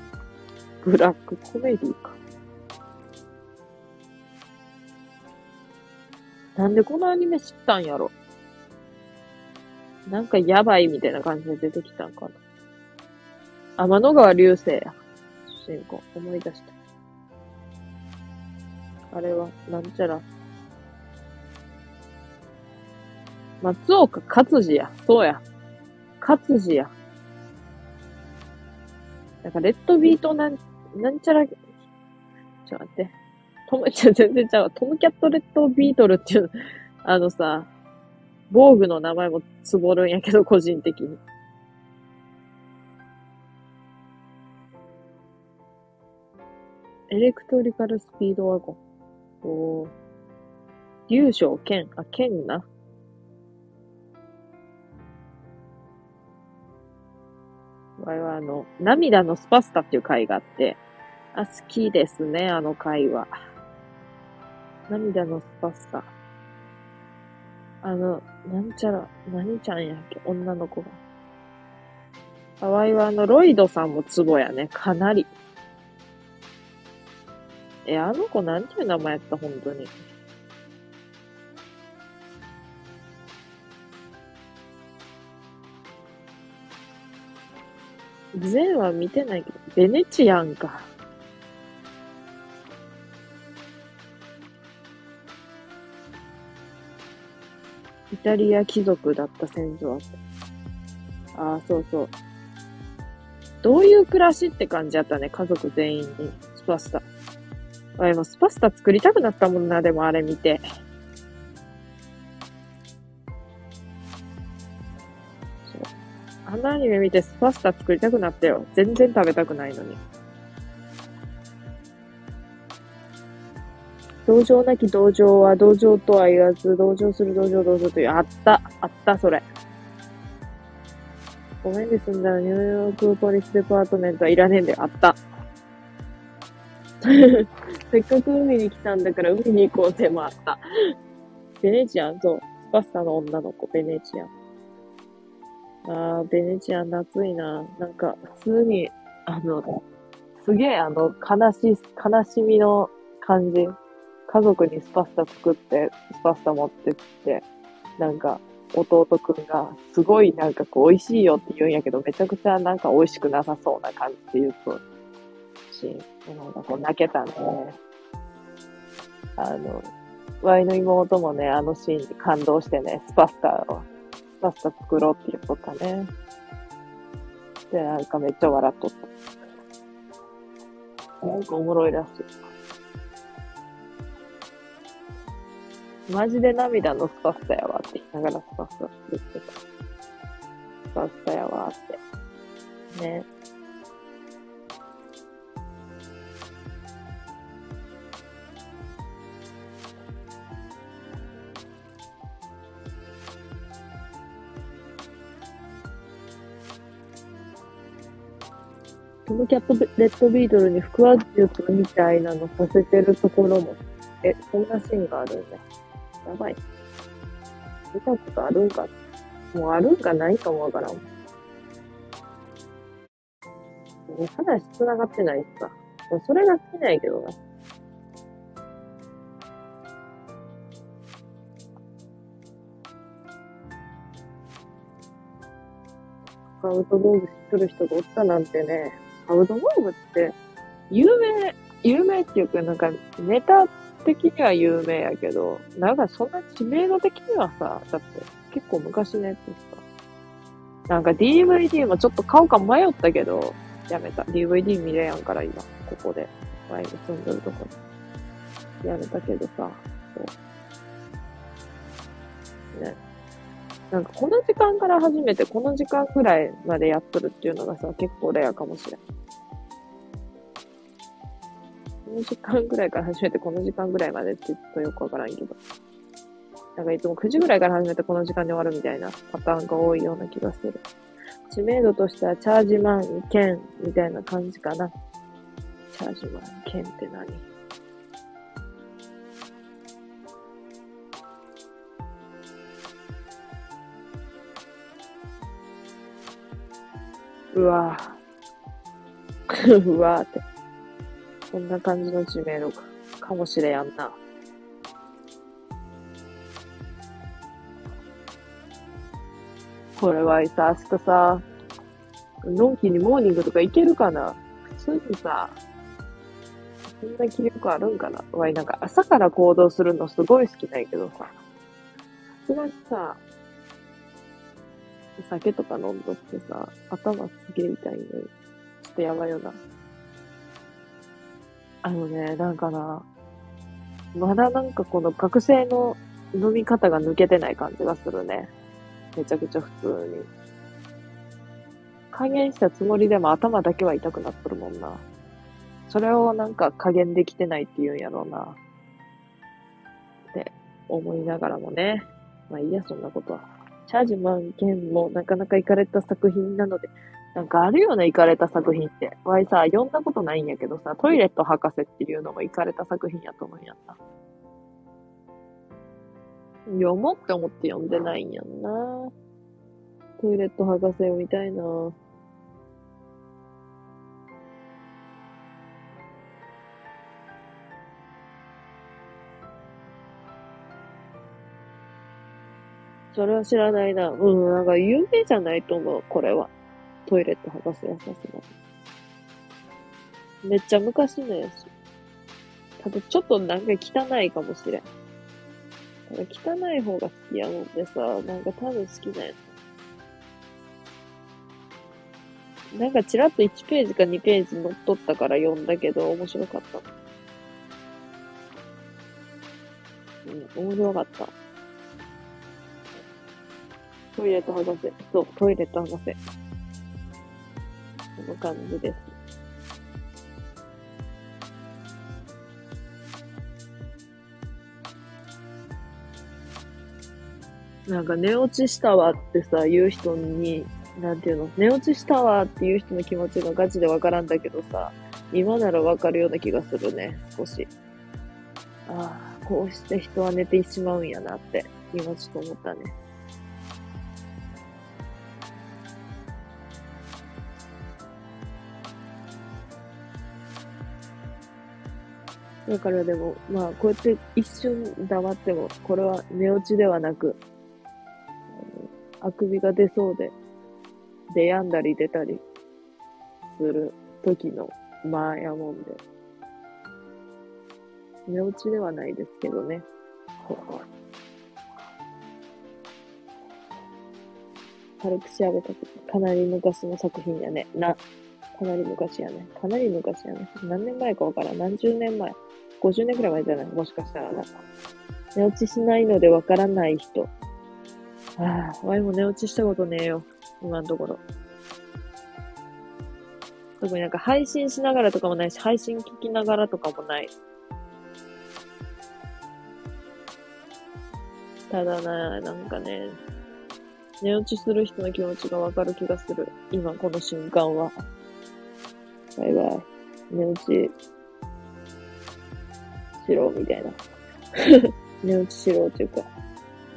Speaker 1: ブラックコメディか。なんでこのアニメ知ったんやろなんかやばいみたいな感じで出てきたんかな。天の川流星や。主人公。思い出した。あれは、なんちゃら。松岡勝治や。そうや。勝治や。なんか、レッドビートなん、なんちゃら、ちょっと待って。トム、ちょ、全然ちゃう。トムキャットレッドビートルっていう、あのさ、防具の名前もつぼるんやけど、個人的に。エレクトリカルスピードワゴン。おー。竜章剣。あ、剣な。わいはあの、涙のスパスタっていう回があって、あ、好きですね、あの回は。涙のスパスタ。あの、なんちゃら、何ちゃんやっけ、女の子が。あわいはあの、ロイドさんもツボやね、かなり。え、あの子なんていう名前やった、本当に。全は見てないけど、ベネチアンか。イタリア貴族だった戦争あった。ああ、そうそう。どういう暮らしって感じやったね、家族全員に。スパスタ。あ、でもスパスタ作りたくなったもんな、でもあれ見て。そう。あのアニメ見てスパスタ作りたくなったよ。全然食べたくないのに。同情なき同情は同情とは言わず、同情する同情同情という、あった、あった、それ。ごめんで済んだらニューヨークポリスデパートメントはいらねえんだよ。あった。せっかく海に来たんだから海に行こうぜもあった。ベネチアン、そう。スパスタの女の子、ベネチアン。あー、ベネチアン夏いな。なんか、普通に、あの、すげえあの、悲し、悲しみの感じ。家族にスパスタ作って、スパスタ持ってって、なんか、弟くんが、すごいなんかこう、美味しいよって言うんやけど、めちゃくちゃなんか美味しくなさそうな感じで言うと、し、なんかこう泣けたんで、ね、あの、ワイの妹もね、あのシーンに感動してね、スパスタを、スパスタ作ろうって言っとったね。で、なんかめっちゃ笑っとった。なんかおもろいらしい。マジで涙のスパスタやわって言いながらスパスタ作ってた。スパスタやわって。ね。トムキャットレッドビートルに腹話術みたいなのさせてるところも、え、そんなシーンがあるんだ。やばい。見たことあるんか？もうあるんかないかもわからん。もう話繋がってないっすか。もうそれが好きないけどな。カウト道具知っとる人がおったなんてね、カウト道具って、有名、有名っていうか、なんか、ネタ的には有名やけど、なんかそんな知名度的にはさ、だって結構昔のやつさ、なんか DVD もちょっと買うか迷ったけど、やめた。DVD 見れやんから今、ここで。前に住んでるとこに。やめたけどさ、そう。ね。なんかこの時間から始めてこの時間ぐらいまでやっとるっていうのがさ、結構レアかもしれん。この時間ぐらいから始めてこの時間ぐらいまでって言っとよくわからんけど。なんかいつも9時ぐらいから始めてこの時間で終わるみたいなパターンが多いような気がする。知名度としてはチャージマン、ケンみたいな感じかな。チャージマン、ケンって何？うわぁ。うわぁって。こんな感じの知名度かもしれやんな。これはさ、明日さ、のんきにモーニングとか行けるかな？普通にさ、そんな気力あるんかな？わい、なんか朝から行動するのすごい好きなんやけどさ、さすがにさ、酒とか飲んどってさ、頭すげえ痛いのに、ちょっとやばいよな。あのね、なんかな、まだなんかこの学生の飲み方が抜けてない感じがするね。めちゃくちゃ普通に。加減したつもりでも頭だけは痛くなっとるもんな。それをなんか加減できてないって言うんやろうな。って思いながらもね。まあいいや、そんなことは。チャージマン剣もなかなか行かれた作品なので、なんかあるよね、行かれた作品って。わいさ、読んだことないんやけどさ、トイレット博士っていうのも行かれた作品やと思うんやった。読もうって思って読んでないんやんな。トイレット博士読みたいな。それは知らないな。うん、なんか有名じゃないと思う、これは。トイレット博士はさすがに。めっちゃ昔のやつ。ただちょっとなんか汚いかもしれん。ただ汚い方が好きやもんでさ、なんか多分好きなやつ。なんかちらっと1ページか2ページ載っとったから読んだけど、面白かった。うん、面白かった。トイレット博士。そう、トイレット博士。この感じです。なんか寝落ちしたわってさ、言う人に、なんていうの、寝落ちしたわっていう人の気持ちがガチでわからんだけどさ、今ならわかるような気がするね、少し。ああ、こうして人は寝てしまうんやなって、今ちょっと思ったね。だからでも、まあ、こうやって一瞬黙っても、これは寝落ちではなく、あくびが出そうで、出やんだり出たりする時の間やもんで。寝落ちではないですけどね。軽く調べたけど、かなり昔の作品やね。な、かなり昔やね。かなり昔やね。何年前かわからん。何十年前。50年くらい前じゃない？もしかしたらなんか。寝落ちしないのでわからない人。ああ、ワイも寝落ちしたことねえよ。今のところ。特になんか配信しながらとかもないし、配信聞きながらとかもない。ただな、なんかね、寝落ちする人の気持ちがわかる気がする。今この瞬間は。バイバイ。寝落ちしろ、みたいな。寝落ちしろっていうか、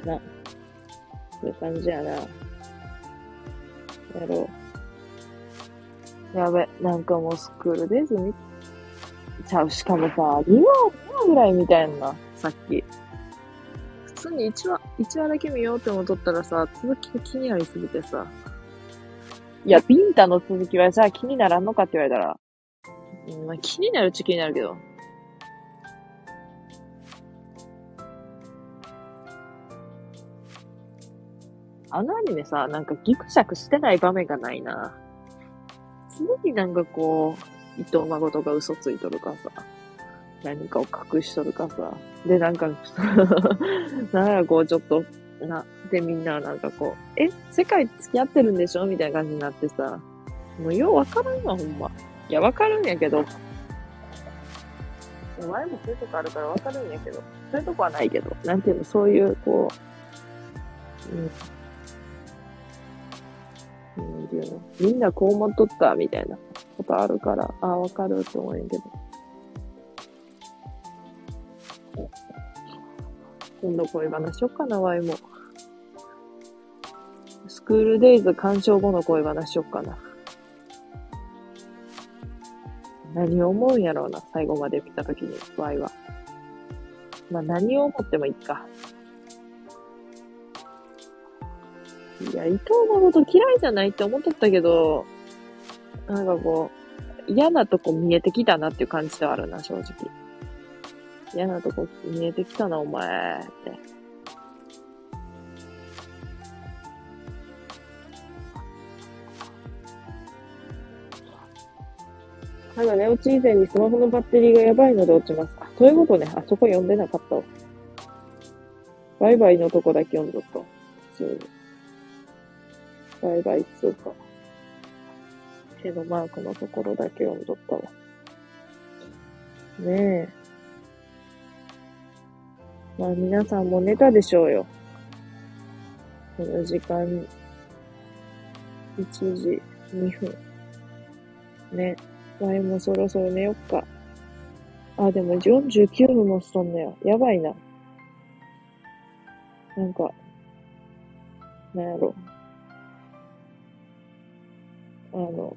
Speaker 1: な。そういう感じやな。やろう。やべ、なんかもうスクールデイズ見ちゃう。しかもさ、2話、2話ぐらいみたいな、さっき。普通に1話、1話だけ見ようって思っとったらさ、続きが気になりすぎてさ。いや、ビンタの続きはじゃあ気にならんのかって言われたら、まあ、気になるっちゃ気になるけど。あのアニメさ、なんかギクシャクしてない場面がないな。常になんかこう、伊藤誠が嘘ついとるかさ、何かを隠しとるかさ、で、なんか、なんやこう、ちょっと、な、で、みんななんかこう、え、世界付き合ってるんでしょ？みたいな感じになってさ、もうようわからんわ、ほんま。いや、わかるんやけど、前もそういうとこあるからわかるんやけど、そういうとこはないけど、なんていうの、そういう、こう、うん、なんていうのみんなこう思っとったみたいなことあるから、ああ、わかるって思うんけど。今度恋話しよっかな、ワイも。スクールデイズ鑑賞後の恋話しよっかな。何を思うんやろうな、最後まで見たときに、ワイは。まあ何を思ってもいいか。いや、伊藤誠嫌いじゃないって思っとったけど、なんかこう、嫌なとこ見えてきたなっていう感じではあるな、正直。嫌なとこ見えてきたな、お前って。ただ寝落ち以前にスマホのバッテリーがやばいので落ちます。あ、そういうことね。あそこ読んでなかったわ。バイバイのとこだけ読んどった。普通に。バイバイ通貨。手のマークのところだけ読んどったわ。ねえ。まあ皆さんも寝たでしょうよ。この時間に、1時2分。ね。前もそろそろ寝よっか。あ、でも49分もしとんのよ。やばいな。なんか、なんやろ。あの、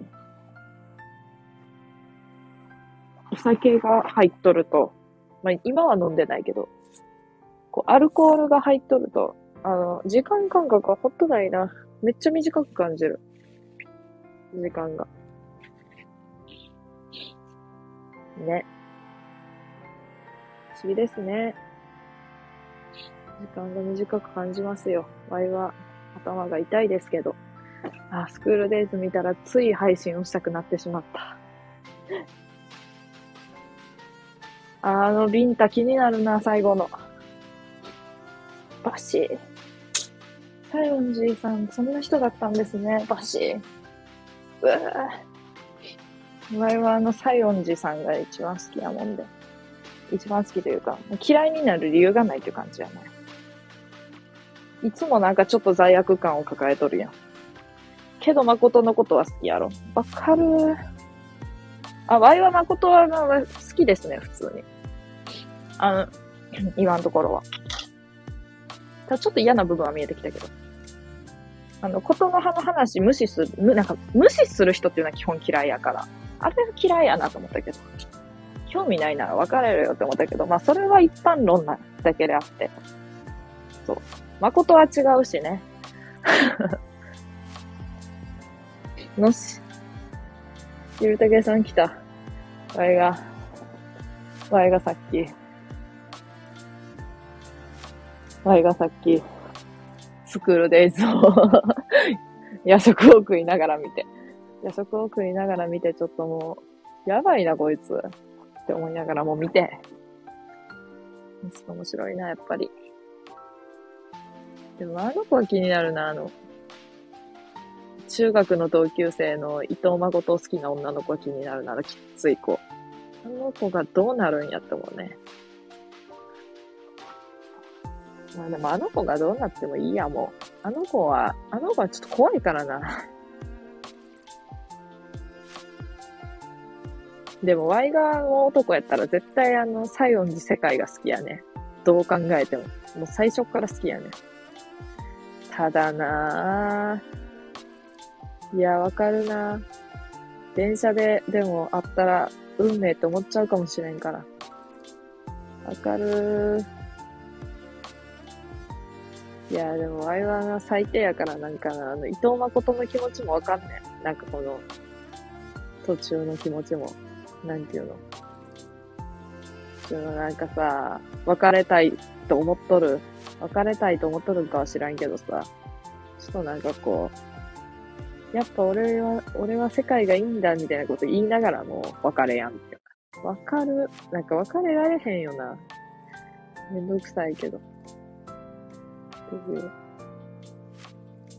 Speaker 1: お酒が入っとると、まあ、今は飲んでないけど、こう、アルコールが入っとると、あの、時間感覚がほっとないな。めっちゃ短く感じる。時間が。ね。不思議ですね。時間が短く感じますよ。ワイは頭が痛いですけど。あ、スクールデイズ見たらつい配信をしたくなってしまった。あのビンタ気になるな、最後の。バシー。サイオンジーさん、そんな人だったんですね、バシー。うぅ。わいはあの、サイオンジーさんが一番好きやもんで。一番好きというか、嫌いになる理由がないという感じやね。いつもなんかちょっと罪悪感を抱えとるやん。けど誠のことは好きやろ。わかるあ、ワイは誠は好きですね、普通に。あの、今のところは。ただちょっと嫌な部分は見えてきたけど。あの、ことの葉の話無視する、なんか無視する人っていうのは基本嫌いやから。あれは嫌いやなと思ったけど。興味ないなら別れるよって思ったけど、まあそれは一般論なだけであって。そう。誠は違うしね。のし。ゆるたけさん来た。わいが、わいがさっき、わいがさっき、スクールデイズを 夜食を食いながら見て、夜食を食いながら見て、ちょっともう、やばいな、こいつ。って思いながらも見て、面白いな、やっぱり。でも、あの子は気になるな、あの、中学の同級生の伊藤誠を好きな女の子が気になるならきつい子。あの子がどうなるんやって思うね。まあでもあの子がどうなってもいいや、もう。あの子は、あの子はちょっと怖いからな。でも、ワイガーの男やったら絶対あの、西園寺世界が好きやね。どう考えても。もう最初から好きやね。ただなぁ。いや、わかるな電車で、でもあったら、運命って思っちゃうかもしれんから。わかるいや、でも、ワイワが最低やから、なんか、あの、伊藤誠の気持ちもわかんねん。なんかこの、途中の気持ちも。なんていうの。そのなんかさ、別れたいと思っとる別れたいと思っとるんかは知らんけどさ、ちょっとなんかこう、やっぱ俺は、俺は世界がいいんだみたいなこと言いながらも別れやんって。わかる？なんか別れられへんよな。めんどくさいけど。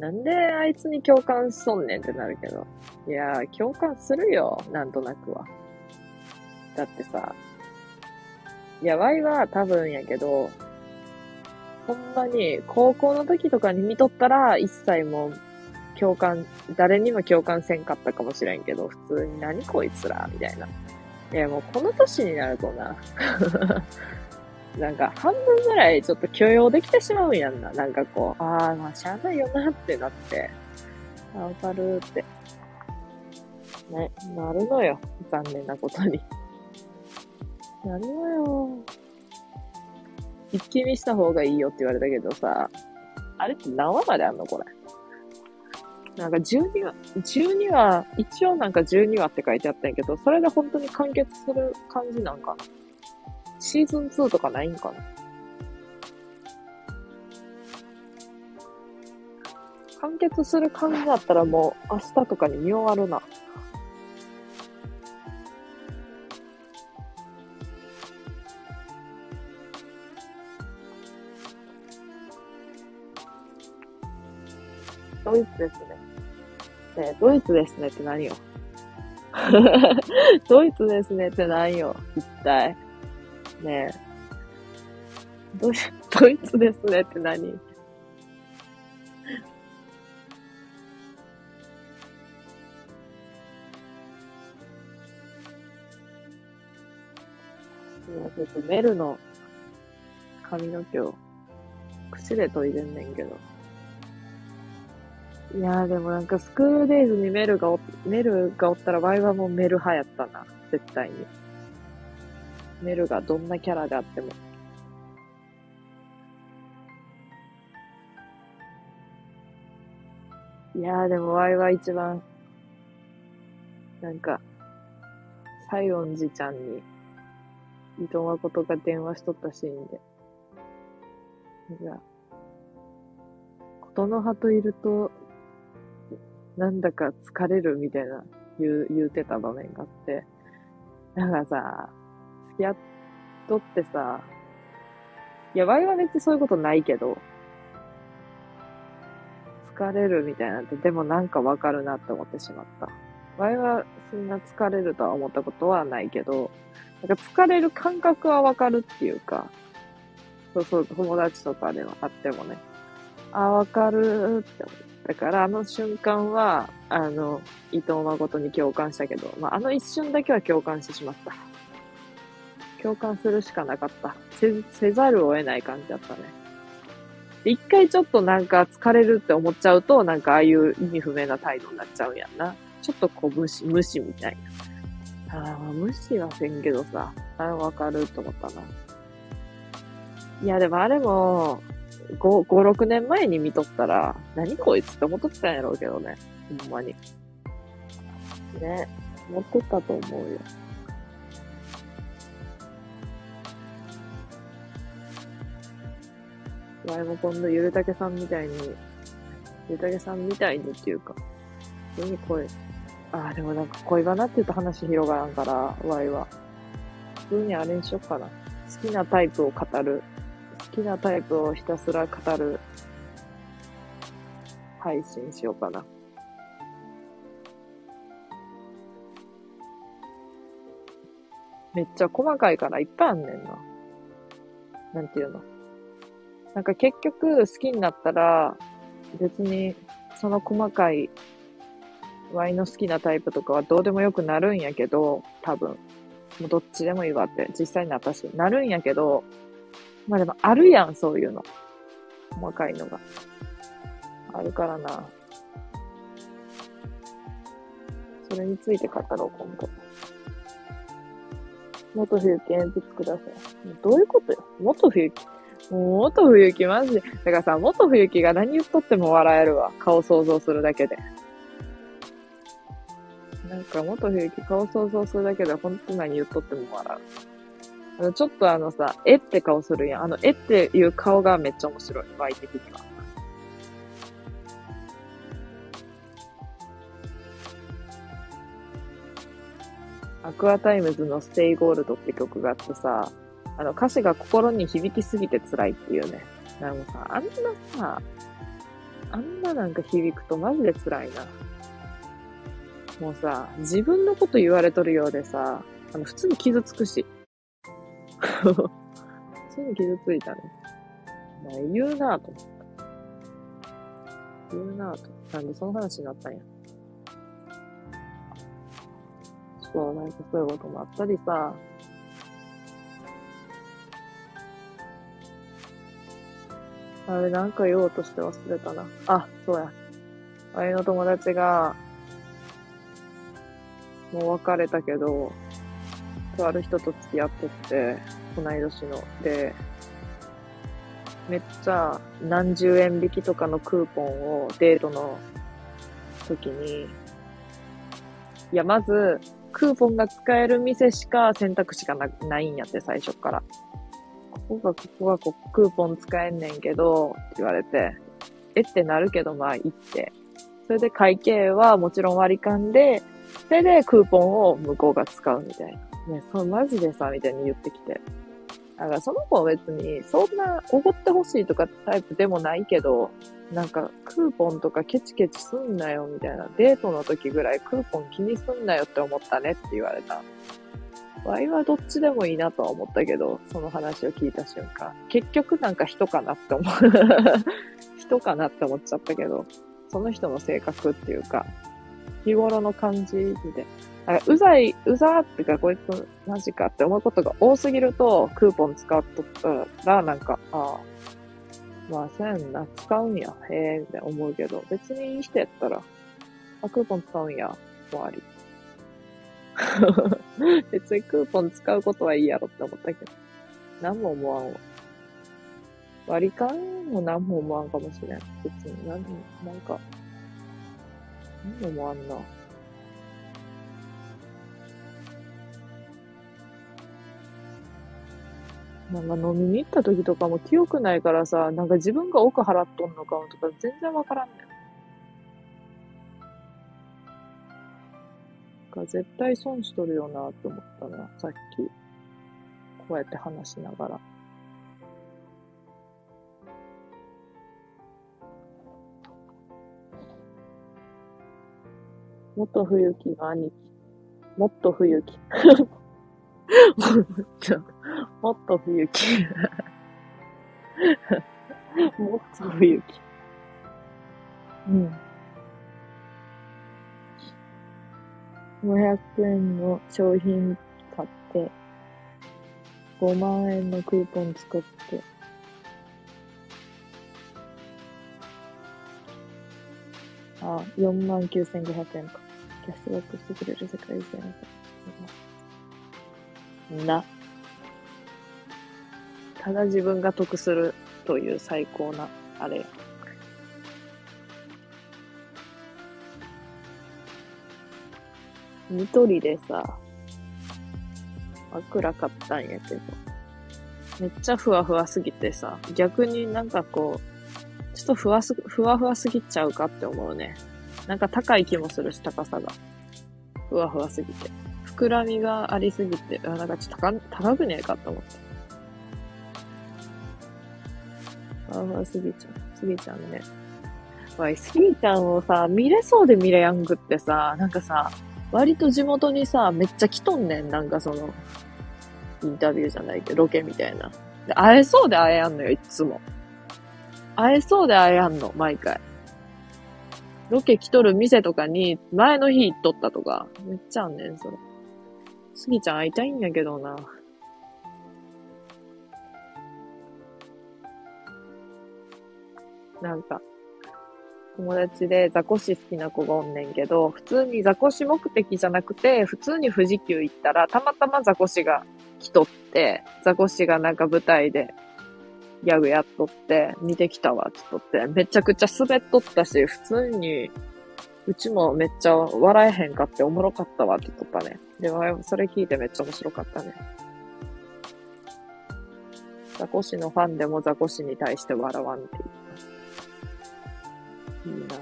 Speaker 1: なんであいつに共感しそんねんってなるけど。いやー、共感するよ。なんとなくは。だってさ、いや、ワイは多分やけど、ほんまに、高校の時とかに見とったら、一切もう、共感、誰にも共感せんかったかもしれんけど、普通に何こいつらみたいな。いや、もうこの年になるとな。なんか、半分ぐらいちょっと許容できてしまうんやんな。なんかこう、ああ、まあ、しゃあないよなってなって、あわかるって。ね、なるのよ。残念なことに。なるのよ。一気見した方がいいよって言われたけどさ、あれって何話まであんのこれ？なんか12話、12話、一応なんか12話って書いてあったんやけど、それで本当に完結する感じなんかな？シーズン2とかないんかな？完結する感じだったらもう明日とかに見終わるな。ドイツですね。ねドイツですねって何よ？ドイツですねって何よ、一体。ねえドイ ドイツですねって何、ちょっとメルの髪の毛を口で研いでんねんけど。いやーでもなんかスクールデイズにメルがお、メルがおったらワイはもうメル派やったな。絶対に。メルがどんなキャラであっても。いやーでもワイは一番、なんか、西園寺ちゃんに、伊藤誠が電話しとったシーンで。いや、琴の葉といると、なんだか疲れるみたいな言う、言うてた場面があって。なんかさ、付き合っとってさ、いや、ワイは別にそういうことないけど、疲れるみたいなんて、でもなんかわかるなって思ってしまった。ワイはそんな疲れるとは思ったことはないけど、なんか疲れる感覚はわかるっていうか、そうそう、友達とかではあってもね、あ、わかるって思ってたから、あの瞬間は、あの、伊藤誠に共感したけど、まあ、あの一瞬だけは共感してしまった。共感するしかなかった。せ、せざるを得ない感じだったね。一回ちょっとなんか疲れるって思っちゃうと、なんかああいう意味不明な態度になっちゃうやんな。ちょっとこう無視、無視みたいな。ああ、無視はせんけどさ、ああ、わかると思ったな。いや、でもあれも、5、5、6年前に見とったら、何こいつって思っとったんやろうけどね。ほんまに。ね。思っとったと思うよ。前も今度ゆるたけさんみたいに、ゆるたけさんみたいにっていうか、普通に声、ああ、でもなんか恋バナって言うと話広がらんから、ワイは。普通にあれにしよっかな。好きなタイプを語る。きなタイプをひたすら語る配信しようかな。めっちゃ細かいからいっぱいあんねんな。なんていうの。なんか結局好きになったら、別にその細かいワイの好きなタイプとかはどうでもよくなるんやけど、多分。もうどっちでもいいわって、実際になったし、なるんやけど、まあでもあるやん、そういうの。細かいのが。あるからな。それについて語ろう、今度。元冬木鉛筆ください。どういうことよ？元冬木もう元冬木マジで。だからさ、元冬木が何言っとっても笑えるわ。顔想像するだけで。なんか元冬木顔想像するだけで本当何言っとっても笑う。あの、ちょっとあのさ、えって顔するやん。あの、えっていう顔がめっちゃ面白い。ワイ的には。 Aqua Timez の STAY GOLD って曲があってさ、あの歌詞が心に響きすぎて辛いっていうね。なんかさ、あんなさ、あんななんか響くとマジで辛いな。もうさ、自分のこと言われとるようでさ、あの、普通に傷つくし。普通に傷ついたね。お前言うなぁと思った。言うなぁと。なんでその話になったんや。そう、なんかそういうこともあったりさ、あれ、なんか言おうとして忘れたな。あ、そうや。あれの友達が、もう別れたけど、とある人と付き合っとって、同い年の。で、めっちゃ何十円引きとかのクーポンをデートの時に、いや、まず、クーポンが使える店しか選択肢がなないんやって、最初から。ここが、ここがこクーポン使えんねんけど、って言われて、えってなるけど、まあ、行って。それで会計はもちろん割り勘で、それでクーポンを向こうが使うみたいな。ね、そう、マジでさ、みたいに言ってきて。だからその子は別に、そんな、おごってほしいとかタイプでもないけど、なんか、クーポンとかケチケチすんなよ、みたいな。デートの時ぐらいクーポン気にすんなよって思ったねって言われた。ワイはどっちでもいいなとは思ったけど、その話を聞いた瞬間。結局なんか人かなって思う。人かなって思っちゃったけど、その人の性格っていうか、日頃の感じで。なんかうざい、うざってか、こいつマジかって思うことが多すぎると、クーポン使っとったら、なんか、ああ、まあ、そうやんな、使うんや、へえ、って思うけど、別にいい人やったら、あ、クーポン使うんや、終わり。別にクーポン使うことはいいやろって思ったけど、何も思わんわ。割り勘も何も思わんかもしれん。別に、なん、なんか、何も思わんな。なんか飲みに行った時とかも記憶ないからさ、なんか自分が奥払っとんのかもとか全然わからんねん。か絶対損しとるよなって思ったな、さっき。こうやって話しながら。元冬木の兄貴。もっと冬木。もっと冬木。もっと冬木。うん。500円の商品買って、5万円のクーポン作って、あ、4万9500円か。キャストバックしてくれる世界線な。ただ自分が得するという最高な、あれ。ニトリでさ、枕買ったんやけど、めっちゃふわふわすぎてさ、逆になんかこう、ちょっとふわす、ふわふわすぎちゃうかって思うね。なんか高い気もするし、高さが。ふわふわすぎて。膨らみがありすぎて、あなんかちょっと高高くねえかと思って。ふわふわすぎちゃう。すぎちゃうね。わい、すぎちゃんをさ、見れそうで見れやんくってさ、なんかさ、割と地元にさ、めっちゃ来とんねん。なんかその、インタビューじゃないけど、ロケみたいな。で会えそうで会えやんのよ、いつも。会えそうで会えやんの、毎回。ロケ来とる店とかに前の日行っとったとか、めっちゃあんねん、それ。スギちゃん会いたいんやけどな。なんか、友達でザコシ好きな子がおんねんけど、普通にザコシ目的じゃなくて、普通に富士急行ったら、たまたまザコシが来とって、ザコシがなんか舞台でギャグやっとって、見てきたわって言っとって、めちゃくちゃ滑っとったし、普通に、うちもめっちゃ笑えへんかっておもろかったわって言っとったね。で、それ聞いてめっちゃ面白かったね。ザコシのファンでもザコシに対して笑わんって言った。いいなぁ。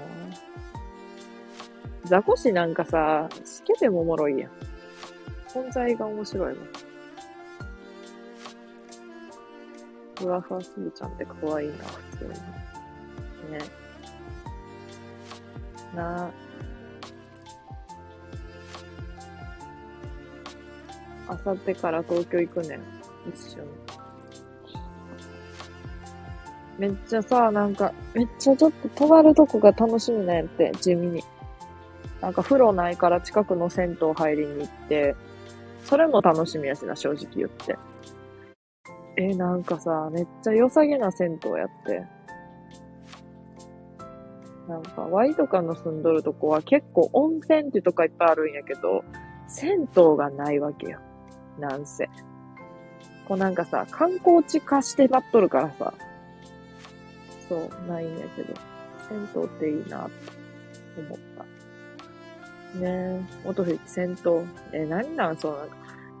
Speaker 1: ザコシなんかさ、スケでもおもろいやん。存在が面白いもん。ふわふわすぎちゃんって可愛いな、普通に。ね。なあさってから東京行くねん。一緒に。めっちゃさ、なんか、めっちゃちょっと泊まるとこが楽しみなんやって、地味に。なんか風呂ないから近くの銭湯入りに行って、それも楽しみやしな、正直言って。え、なんかさ、めっちゃ良さげな銭湯やって。なんか、ワイとかの住んどるとこは結構温泉ってとこいっぱいあるんやけど、銭湯がないわけよ。なんせ。こうなんかさ、観光地化してばっとるからさ、そう、ないんやけど、銭湯っていいなって思った。ねえ、元冬銭湯。え、何なんそうなんか、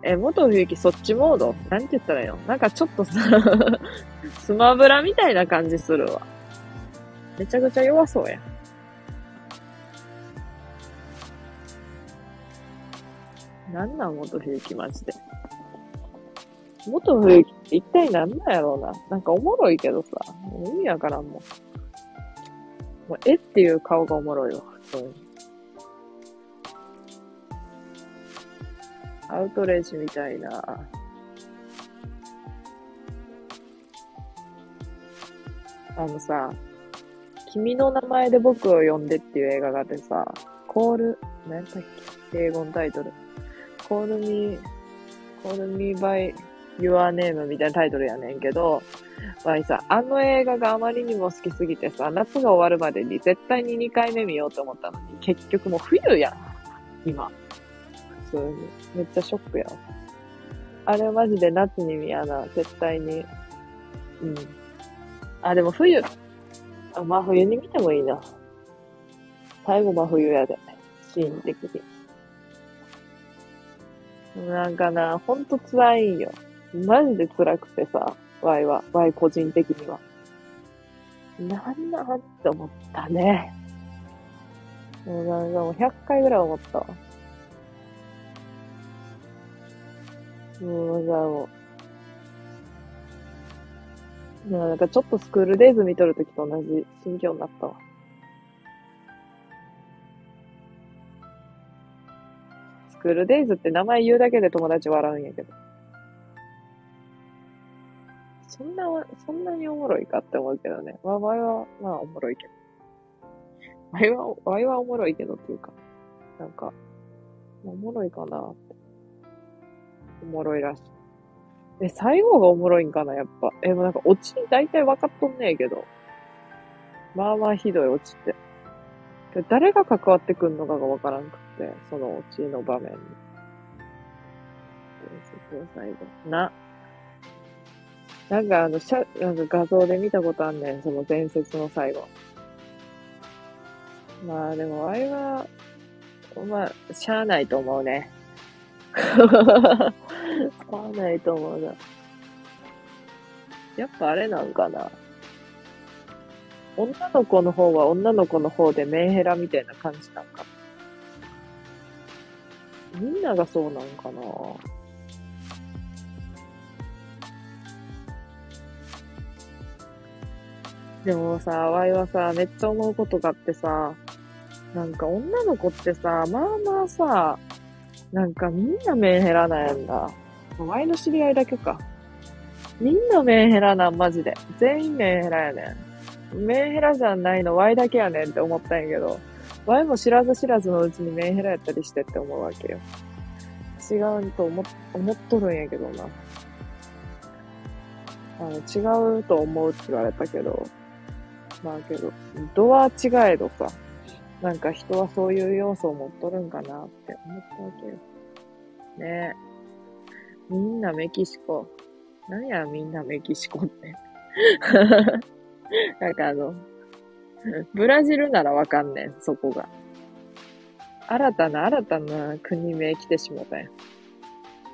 Speaker 1: え、元冬木そっちモード？なんて言ったらいいの？なんかちょっとさ スマブラみたいな感じするわ。めちゃくちゃ弱そうや。なんなん元冬木マジで。元冬木って一体なんなんやろうな。なんかおもろいけどさ、もう意味わからんもん。もう、えっていう顔がおもろいわ、普通に。アウトレージみたいな。あのさ、君の名前で僕を呼んでっていう映画があってさ、コール、何だっけ？英語のタイトル。コールミー、コールミーバイ Your Name みたいなタイトルやねんけど、まあさ、あの映画があまりにも好きすぎてさ、夏が終わるまでに絶対に2回目見ようと思ったのに、結局もう冬やん。今。通に。めっちゃショックやわ。あれマジで夏に見やな、絶対に。うん。あ、でも冬。あ、真冬に見てもいいな。最後真冬やで。シーン的に。なんかな、ほんと辛いんよ。マジで辛くてさ、ワイは、ワイ個人的には。なんなんって思ったね。もうなんかもう100回ぐらい思ったわ。もう、だもう。なんかちょっとスクールデイズ見とるときと同じ心境になったわ。スクールデイズって名前言うだけで友達笑うんやけど。そんな、そんなにおもろいかって思うけどね。わ、わいは、まあおもろいけど。わいは、わいはおもろいけどっていうか、なんか、おもろいかなって。おもろいらしい。え、最後がおもろいんかな、やっぱ。え、もうなんか、オチ大体分かっとんねえけど。まあまあひどいオチって。誰が関わってくんのかが分からんくて、そのオチの場面に。伝説の最後。な。なんかあの、しゃ、なんか画像で見たことあんねん、その伝説の最後。まあでも、あれは、まあ、しゃあないと思うね。しゃあないと思うな。やっぱあれなんかな。女の子の方は女の子の方でメンヘラみたいな感じなんかみんながそうなんかなでもさ、ワイはさ、めっちゃ思うことがあってさ、なんか女の子ってさ、まあまあさ、なんかみんなメンヘラなんやんだ。ワイの知り合いだけか。みんなメンヘラなん、マジで。全員メンヘラやねん。メンヘラじゃないのワイだけやねんって思ったんやけど、ワイも知らず知らずのうちにメンヘラやったりしてって思うわけよ。違うと思思っとるんやけどな。あの、違うと思うって言われたけど、まあけど、度は違えどさ、なんか人はそういう要素を持っとるんかなって思ったわけよ。ねえ。みんなメキシコ。何やみんなメキシコって。なんかあの、ブラジルならわかんねん、そこが。新たな新たな国名来てしもたやん。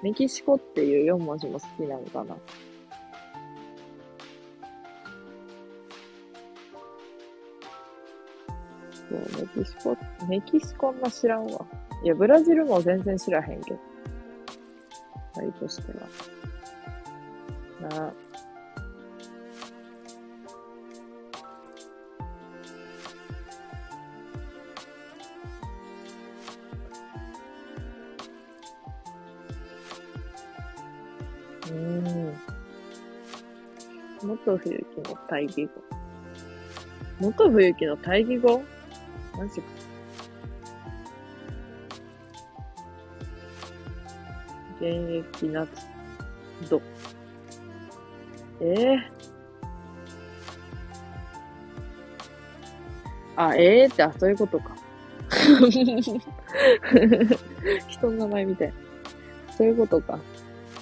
Speaker 1: メキシコっていう4文字も好きなのかな。そう、メキシコ、メキシコあんま知らんわ。いや、ブラジルも全然知らへんけど。はいとしては。なあ。うん。元冬木の対義語。元冬木の対義語？マジか。現役夏度。ええー、あ、ええー、って、あ、そういうことか。人の名前みたい。そういうことか。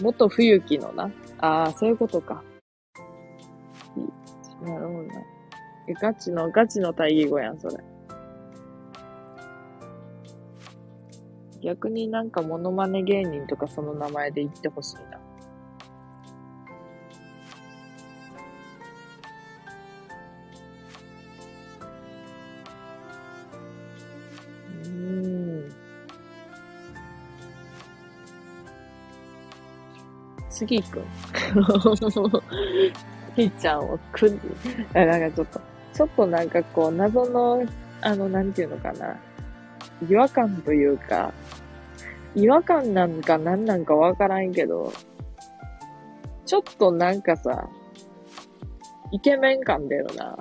Speaker 1: 元冬木のな。ああ、そういうことか。なるほどな。ガチの、ガチの対義語やん、それ。逆になんかモノマネ芸人とかその名前で言ってほしいな。うん。次くん。ひーちゃんをくん、なんかちょっと、ちょっとなんかこう、謎の、あの、なんていうのかな。違和感というか、違和感なんか何なんかわからんけど、ちょっとなんかさ、イケメン感だよな。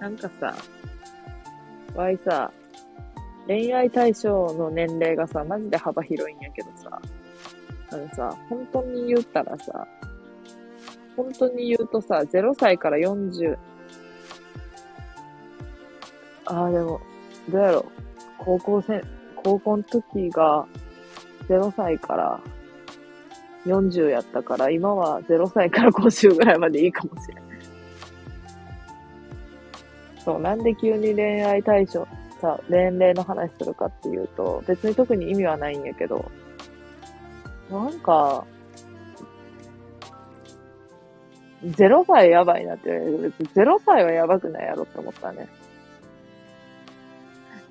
Speaker 1: なんかさ、わいさ、恋愛対象の年齢がさ、マジで幅広いんやけどさ、あのさ、本当に言ったらさ、本当に言うとさ、0歳から40、ああ、でも、どうやろ高校生、高校の時が0歳から40やったから、今は0歳から50ぐらいまでいいかもしれない。そう、なんで急に恋愛対象、さ、年齢の話するかっていうと、別に特に意味はないんやけど、なんか、0歳やばいなって言われるけど、別に0歳はやばくないやろって思ったね。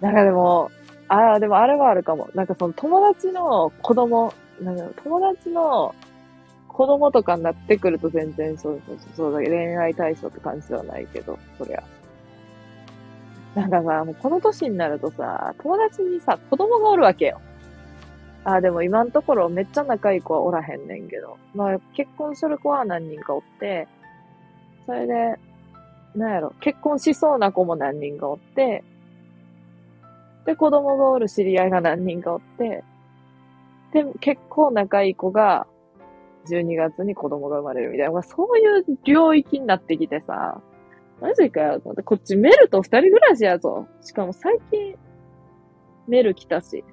Speaker 1: なんかでも、ああ、でもあれはあるかも。なんかその友達の子供、なんか友達の子供とかになってくると全然そうそうそうだけど恋愛対象って感じではないけど、そりゃ。なんかさ、もうこの年になるとさ、友達にさ、子供がおるわけよ。ああ、でも今のところめっちゃ仲いい子はおらへんねんけど。まあ結婚する子は何人かおって、それで、なんやろ、結婚しそうな子も何人かおって、で、子供がおる知り合いが何人かおって、で、結構仲いい子が、12月に子供が生まれるみたいな、まあそういう領域になってきてさ、マジかよ。こっちメルと二人暮らしやぞ。しかも最近、メル来たし。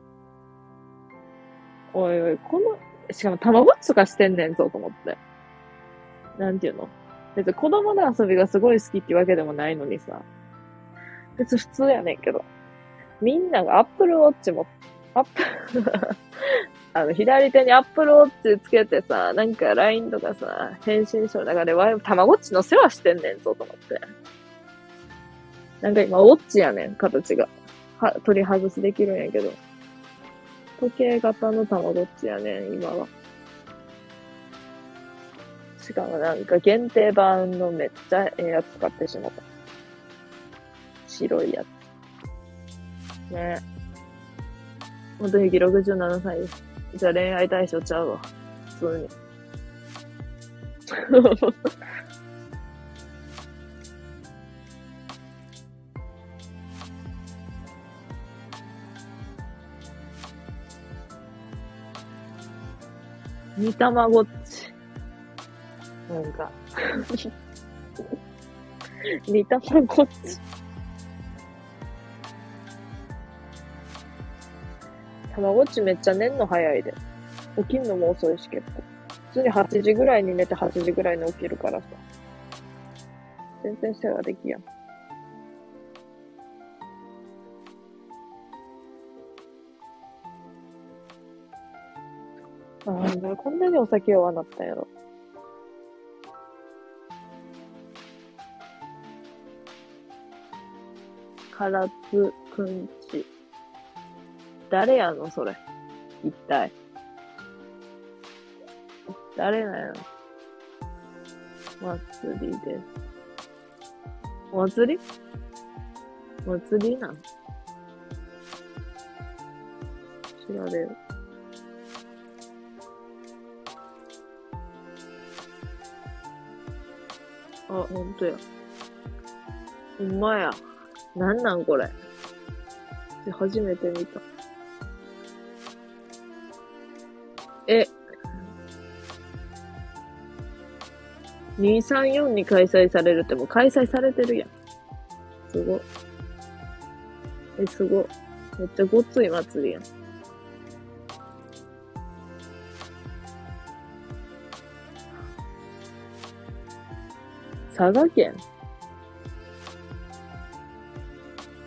Speaker 1: おいおい、この、しかもたまごっちとかしてんねんぞと思って。なんていうの別に子供の遊びがすごい好きってわけでもないのにさ。別に普通やねんけど。みんながアップルウォッチも、アップ あの、左手にアップルウォッチつけてさ、なんか LINE とかさ、返信書の中でワイたまごっちの世話してんねんぞと思って。なんか今、ウォッチやねん、形が。は、取り外しできるんやけど。時計型のたまごっちやねん、今は。しかもなんか限定版のめっちゃええやつ買ってしまった。白いやつ。ね元木67歳です。じゃあ恋愛対象ちゃうわ。普通に。煮卵っち。なんか煮卵っち。卵っちめっちゃ寝んの早いで。起きんのも遅いし結構。普通に8時ぐらいに寝て8時ぐらいに起きるからさ。全然世話できやん。ああ、こんなにお酒弱なったんやろ。唐津くんち。誰やのそれ。一体。誰なんやろ祭りです。祭り？祭りなん？調べる。あ、ほんとや。ほんまや。なんなんこれ。初めて見た。え、234に開催されるってもう開催されてるやん。すご。え、すご。めっちゃごっつい祭りやん。佐賀県？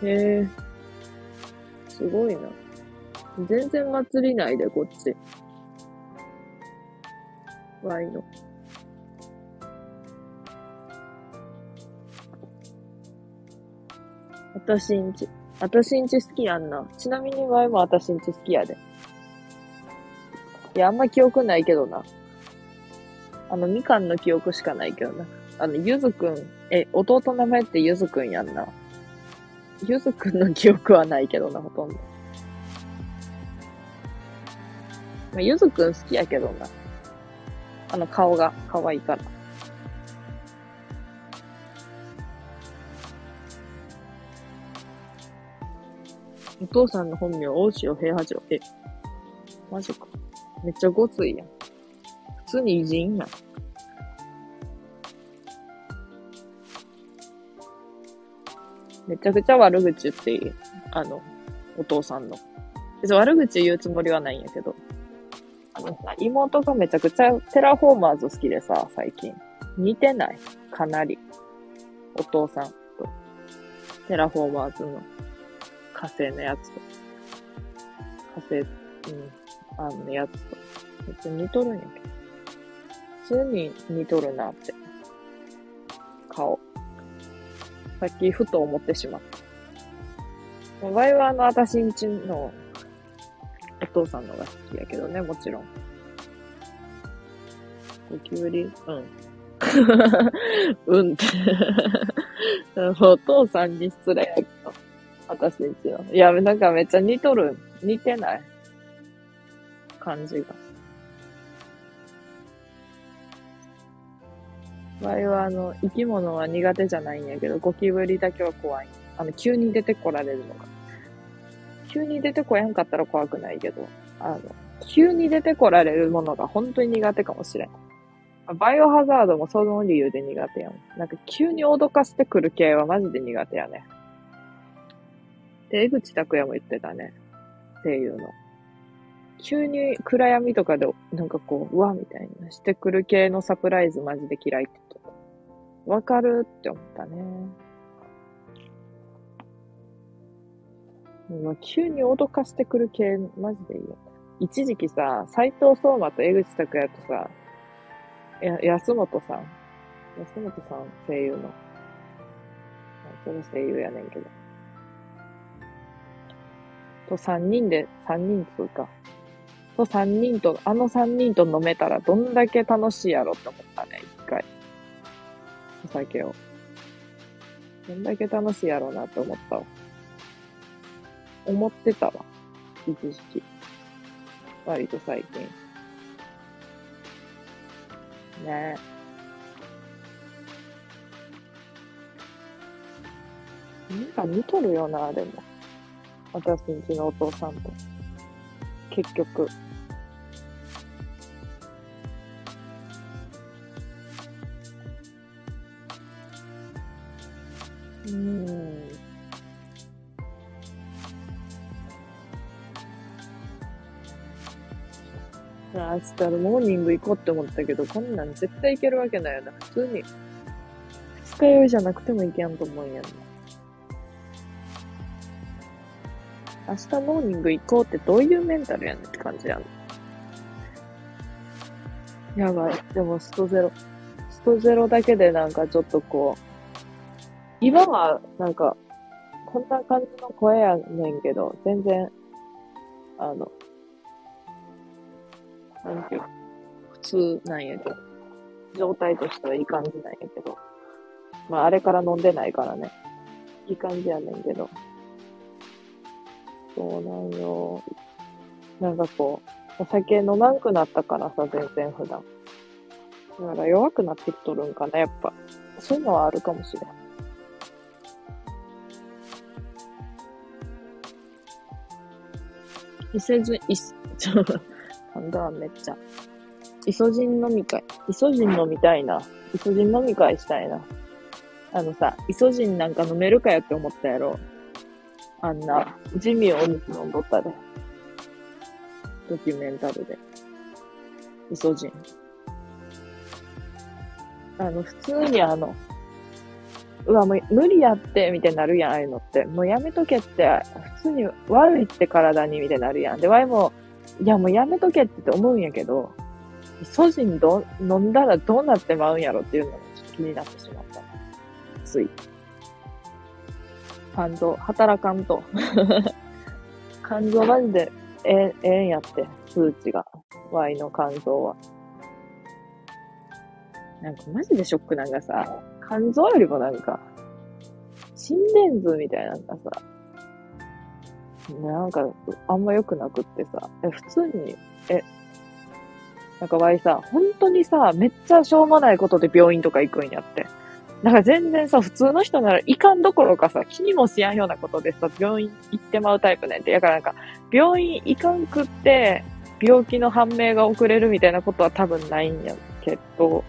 Speaker 1: へえ。すごいな。全然祭りないで、こっち。ワイの。私んち。私んち好きやんな。ちなみにワイも私んち好きやで。いや、あんま記憶ないけどな。あの、みかんの記憶しかないけどな。あの、ゆずくん、え、弟の名前ってゆずくんやんな。ゆずくんの記憶はないけどな、ほとんど。まあ、ゆずくん好きやけどな。あの、顔が可愛いから。お父さんの本名、大塩平八郎。え、マジか。めっちゃごついやん。普通に偉人やん。めちゃくちゃ悪口言っていい？あの、お父さんの。別に悪口言うつもりはないんやけど。あのさ、妹がめちゃくちゃテラフォーマーズ好きでさ、最近。似てない？かなり。お父さんと。テラフォーマーズの火星のやつと。火星、うん、あのやつと。めっちゃ似とるんやけど。普通に似とるなって。顔。さっきふと思ってしまった。ワイはあの、私んちのお父さんのが好きやけどね、もちろん。ゴキブリうん。うんって お父さんに失礼やけど。私んちの。いや、なんかめっちゃ似とる。似てない感じが。ワイはあの、生き物は苦手じゃないんやけど、ゴキブリだけは怖い。あの、急に出てこられるのが。急に出てこやんかったら怖くないけど、あの、急に出てこられるものが本当に苦手かもしれん。バイオハザードもその理由で苦手やん。なんか急に脅かしてくる系はマジで苦手やね。で、江口拓也も言ってたね。声優の。急に暗闇とかで、なんかこう、うわ、みたいなしてくる系のサプライズマジで嫌いって言ってた。わかるって思ったね。急に脅かしてくる系、マジでいいよ。一時期さ、斎藤聡馬と江口拓也とさ、や、安本さん。安本さん、声優の。その声優やねんけど。と三人で、三人つうか。と三人と、あの三人と飲めたらどんだけ楽しいやろって思ったね、一回。お酒を。どんだけ楽しいやろうなって思ったわ。思ってたわ。一時期。割と最近。ねえなんか似とるよな、でも。私んちのお父さんと。結局。うん。明日のモーニング行こうって思ったけど、こんなん絶対行けるわけないよな。普通に。二日酔いじゃなくても行けんと思うんやんな。明日モーニング行こうってどういうメンタルやねんって感じやん。やばい。でもストゼロ。ストゼロだけでなんかちょっとこう、今はなんか、こんな感じの声やねんけど、全然、あの、なんていう普通なんやけど、状態としてはいい感じなんやけど、まああれから飲んでないからね、いい感じやねんけど、そうなんよ。なんかこう、お酒飲まんくなったからさ、全然普段。だから弱くなってきとるんかな、やっぱ。そういうのはあるかもしれん。伊勢ず、い、ちょ、なんだ、めっちゃ。イソジン飲み会。イソジン飲みたいな。イソジン飲み会したいな。あのさ、イソジンなんか飲めるかよって思ったやろ。あんな、ジミーお肉飲んどったで。ドキュメンタルで。イソジン。あの、普通にあの、うわ、もう無理やって、みたいになるやん、ああいうのって。もうやめとけって、普通に悪いって体に、みたいになるやん。で、ワイも、いや、もうやめとけって思うんやけど、ソジンど飲んだらどうなってまうんやろっていうのがちょっと気になってしまった。つい。肝臓、働かんと。肝臓マジでえええんやって、数値が。Y の肝臓は。なんかマジでショックなんかさ、肝臓よりもなんか、心電図みたいなのがさ、なんか、あんま良くなくってさ、え、普通に、え、なんかわいさ、本当にさ、めっちゃしょうもないことで病院とか行くんやって。なんか全然さ、普通の人ならいかんどころかさ、気にもしやんようなことでさ、病院行ってまうタイプねんて。だからなんか、病院行かんくって、病気の判明が遅れるみたいなことは多分ないんやけど、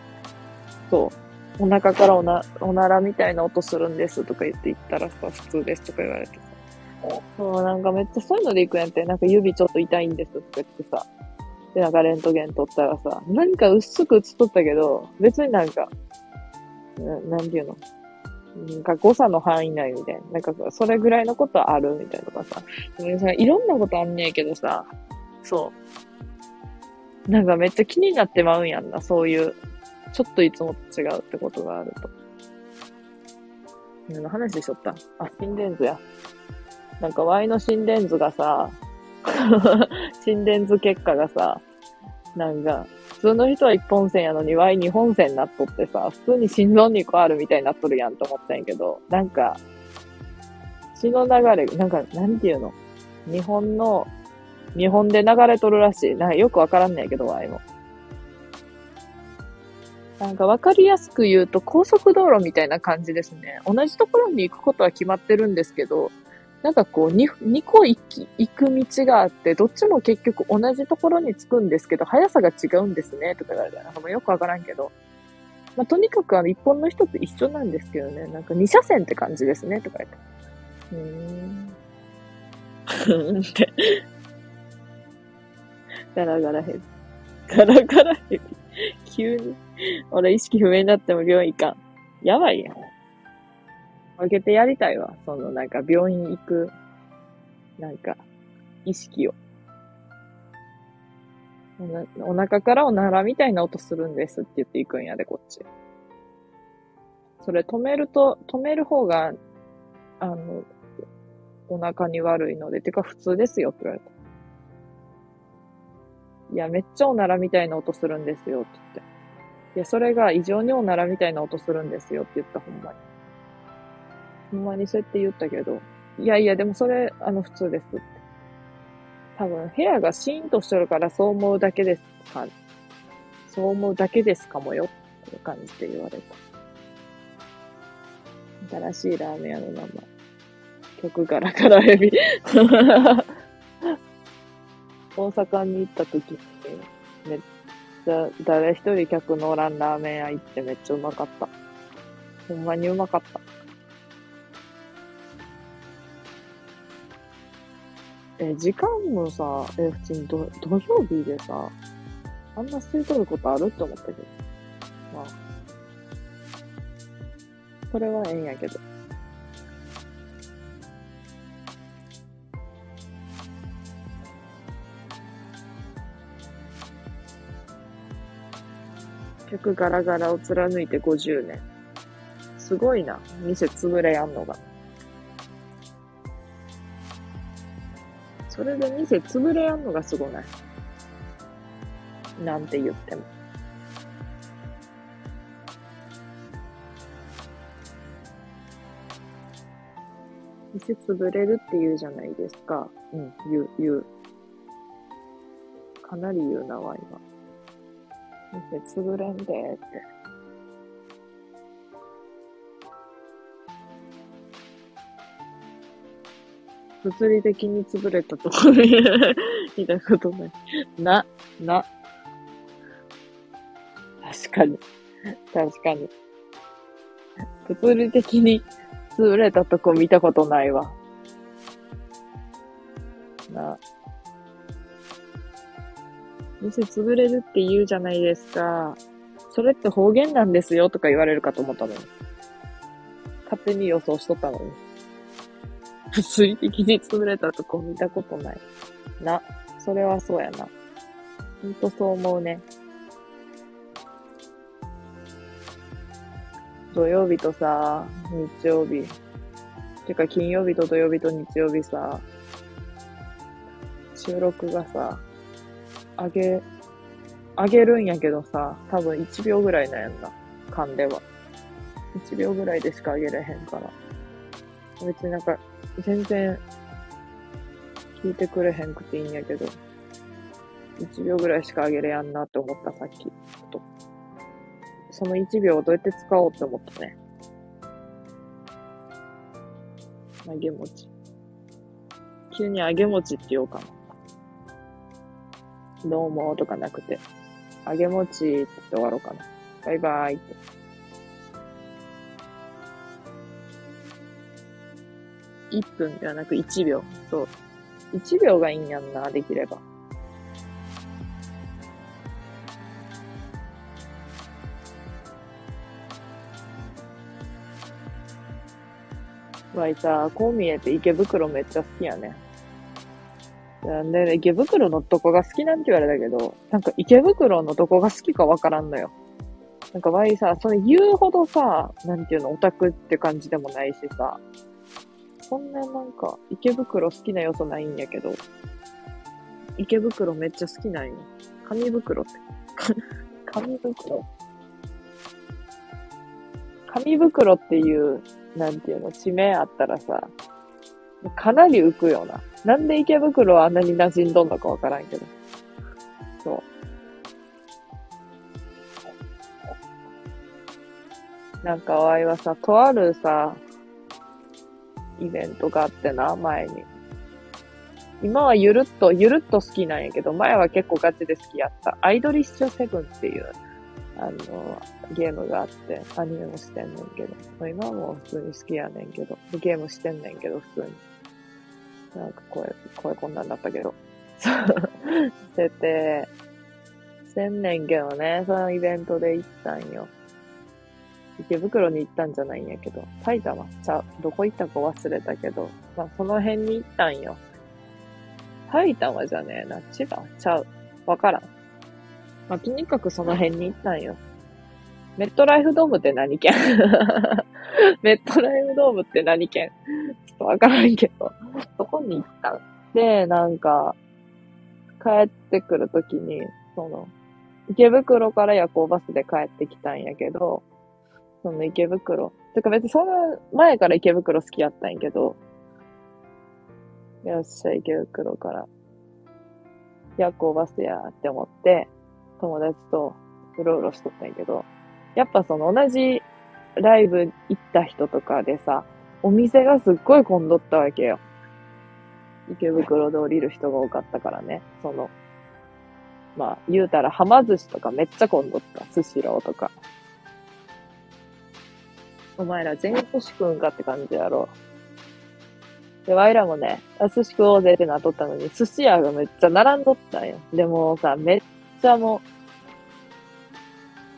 Speaker 1: そう。お腹からおな、おならみたいな音するんですとか言って言ったらさ、普通ですとか言われてさ。そう、なんかめっちゃそういうので行くんやって、なんか指ちょっと痛いんですとか言ってさ。で、なんかレントゲン取ったらさ、何か薄く映っとったけど、別になんか、ななんていうの？なんか誤差の範囲内みたいな。なんかそれぐらいのことあるみたいなとかさ。さいろんなことあんねんけどさ、そう。なんかめっちゃ気になってまうんやんな、そういう。ちょっといつもと違うってことがあると。何の話しとった？あ、心電図や。なんか Y の心電図がさ、心電図結果がさ、なんか、普通の人は一本線やのに Y 二本線になっとってさ、普通に心臓に個あるみたいになっとるやんと思ったんやけど、なんか、血の流れ、なんか、なんていうの？日本の、日本で流れとるらしい。なんかよくわからんねんけど、Y も。なんかわかりやすく言うと高速道路みたいな感じですね。同じところに行くことは決まってるんですけど、なんかこう2、2個行き、行く道があって、どっちも結局同じところに着くんですけど、速さが違うんですね、とか言われたら、なんかよくわからんけど。まあ、とにかくあの、一本の人と一緒なんですけどね、なんか2車線って感じですね、とか言って。うーん。って。ガラガラヘビ。ガラガラヘビ。急に。俺意識不明になっても病院行かん。やばいやん。分けてやりたいわ。そのなんか病院行く、なんか、意識を。お腹からおならみたいな音するんですって言って行くんやで、こっち。それ止めると、止める方が、あの、お腹に悪いので、てか普通ですよって言われた。いや、めっちゃおならみたいな音するんですよって言って。いや、それが異常におならみたいな音するんですよって言った、ほんまに。ほんまにそうやって言ったけど、いやいや、でもそれ、あの、普通です。多分、部屋がシーンとしてるからそう思うだけですか、そう思うだけですかもよっていう感じで言われた。新しいラーメン屋の名前。曲ガラガラエビ。大阪に行った時に、めっちゃ、誰一人客のおらんラーメン屋行ってめっちゃうまかった。ほんまにうまかった。え、時間もさ、え、普通に土土曜日でさ、あんな吸い取ることあるって思ったけど。まあ。それはええんやけど。客ガラガラを貫いて50年。すごいな。店潰れやんのが。それで店潰れやんのがすごない？なんて言っても。店潰れるって言うじゃないですか。うん、言う、言う。かなり言うなわ、今。店潰れんでって。物理的に潰れたところ見たことない。な、な。確かに。確かに。物理的に潰れたとこ見たことないわ。な。店潰れるって言うじゃないですか。それって方言なんですよとか言われるかと思ったのに。勝手に予想しとったのに。物理的に潰れたとこ見たことない。な、それはそうやな。ほんとそう思うね。土曜日とさ、日曜日。てか金曜日と土曜日と日曜日さ、収録がさ、あげ、あげるんやけどさ、多分1秒ぐらいなんやんな。勘では。1秒ぐらいでしかあげれへんから。別になんか、全然、聞いてくれへんくていいんやけど、1秒ぐらいしかあげれやんなって思った、さっき。とその1秒をどうやって使おうって思ったね。揚げ餅。急に揚げ餅って言おうかな。どうもとかなくて、揚げ餅って言って終わろうかな。バイバーイって。1分ではなく1秒。そう。1秒がいいんやんな、できれば。わいさ、こう見えて池袋めっちゃ好きやね。なんで、池袋のどこが好きなんて言われたけど、なんか池袋のどこが好きかわからんのよ。なんかわいさ、それ言うほどさ、なんていうの、オタクって感じでもないしさ、そんななんか、池袋好きな要素ないんやけど、池袋めっちゃ好きなんよ。紙袋って。紙袋紙袋っていう、なんていうの、地名あったらさ、かなり浮くよな。なんで池袋はあんなに馴染んどんのかわからんけど。そう。なんか、わいはさ、とあるさ、イベントがあってな、前に。今はゆるっと、ゆるっと好きなんやけど、前は結構ガチで好きやった。アイドリッシュセブンっていう、あの、ゲームがあって、アニメもしてんねんけど、今はもう普通に好きやねんけど、ゲームしてんねんけど、普通に。なんか声、声こんなんだったけど。そう、してて、してんねんけどね、そのイベントで行ったんよ。池袋に行ったんじゃないんやけど、埼玉ちゃ。どこ行ったか忘れたけど、まあその辺に行ったんよ。埼玉じゃねえな、千葉？ちゃう。わからん。まあとにかくその辺に行ったんよ。メットライフドームって何県？メットライフドームって何県？ちょっとわからんけど、そこに行ったん。で、なんか、帰ってくるときに、その、池袋から夜行バスで帰ってきたんやけど、その池袋。てか別にその前から池袋好きやったんやけど、よっしゃ、池袋から夜行バスやって思って、友達とうろうろしとったんやけど、やっぱその同じライブ行った人とかでさ、お店がすっごい混んどったわけよ。池袋で降りる人が多かったからね。その、まあ、言うたら、はま寿司とかめっちゃ混んどった。スシローとか。お前ら全員寿司食うんかって感じやろ。で、ワイらもね、寿司食おうぜってなっとったのに、寿司屋がめっちゃ並んどったんよ。でもさ、めっちゃも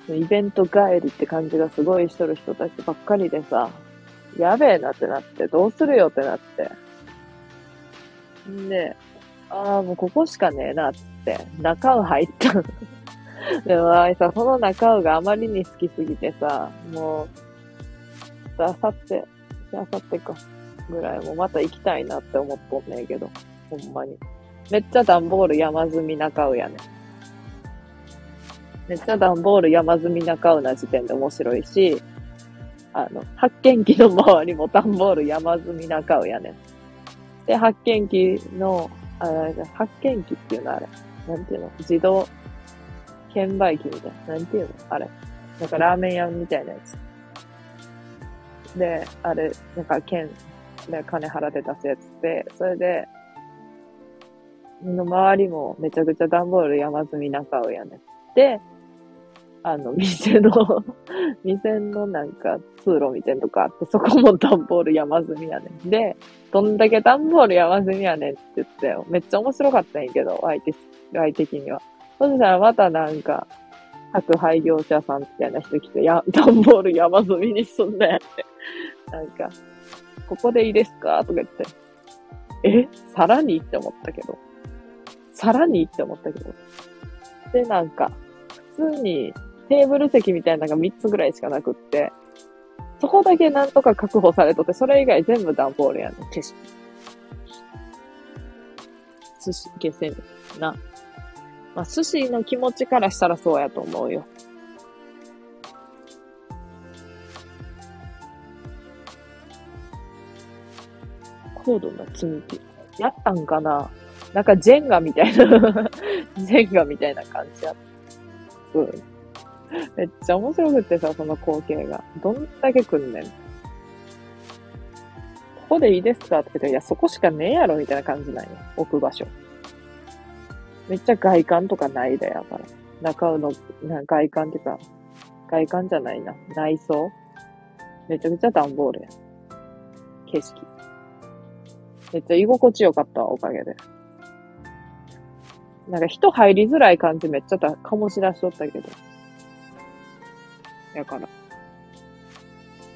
Speaker 1: う、イベント帰りって感じがすごいしとる人たちばっかりでさ、やべえなってなって、どうするよってなって。んで、ああ、もうここしかねえなって、中尾入ったの。でもあいさ、その中尾があまりに好きすぎてさ、もう、あさって、あさってか、ぐらいもまた行きたいなって思っとんねんけど、ほんまに。めっちゃ段ボール山積み中尾やね。めっちゃ段ボール山積み中尾な時点で面白いし、あの、発見機の周りも段ボール山積み中尾やねん。で、発見機の、あ発見機っていうのあれ。なんていうの？自動券売機みたいな。なんていうの？あれ。なんかラーメン屋みたいなやつ。で、あれ、なんか券で金払って出すやつで、それで、の周りもめちゃくちゃ段ボール山積み中尾やね。で、あの、店の 店のなんか通路みたいなとこあって、そこも段ボール山積みやねん。で、どんだけ段ボール山積みやねんって言って、めっちゃ面白かったんやけど、相手、相手的には。そしたらまたなんか、宅配業者さんみたいな人来て、や、段ボール山積みにすんなやって。なんか、ここでいいですか？とか言って。え？さらにって思ったけど。さらにって思ったけど。で、なんか、普通にテーブル席みたいなのが3つぐらいしかなくって、そこだけなんとか確保されとって、それ以外全部段ボールやねん、景色。寿司、下船な。まあ、寿司の気持ちからしたらそうやと思うよ。高度な積み木。やったんかな？なんかジェンガみたいな ジェンガみたいな感じや。うん。めっちゃ面白くってさ、その光景が。どんだけ来んねん。ここでいいですか？って言って、いや、そこしかねえやろ、みたいな感じなんよ。置く場所。めっちゃ外観とかないだやから。中の、な外観っていうか、外観じゃないな。内装めちゃくちゃ段ボールや。景色。めっちゃ居心地よかった、おかげで。なんか人入りづらい感じめっちゃた、醸し出しとったけど。やから。めっ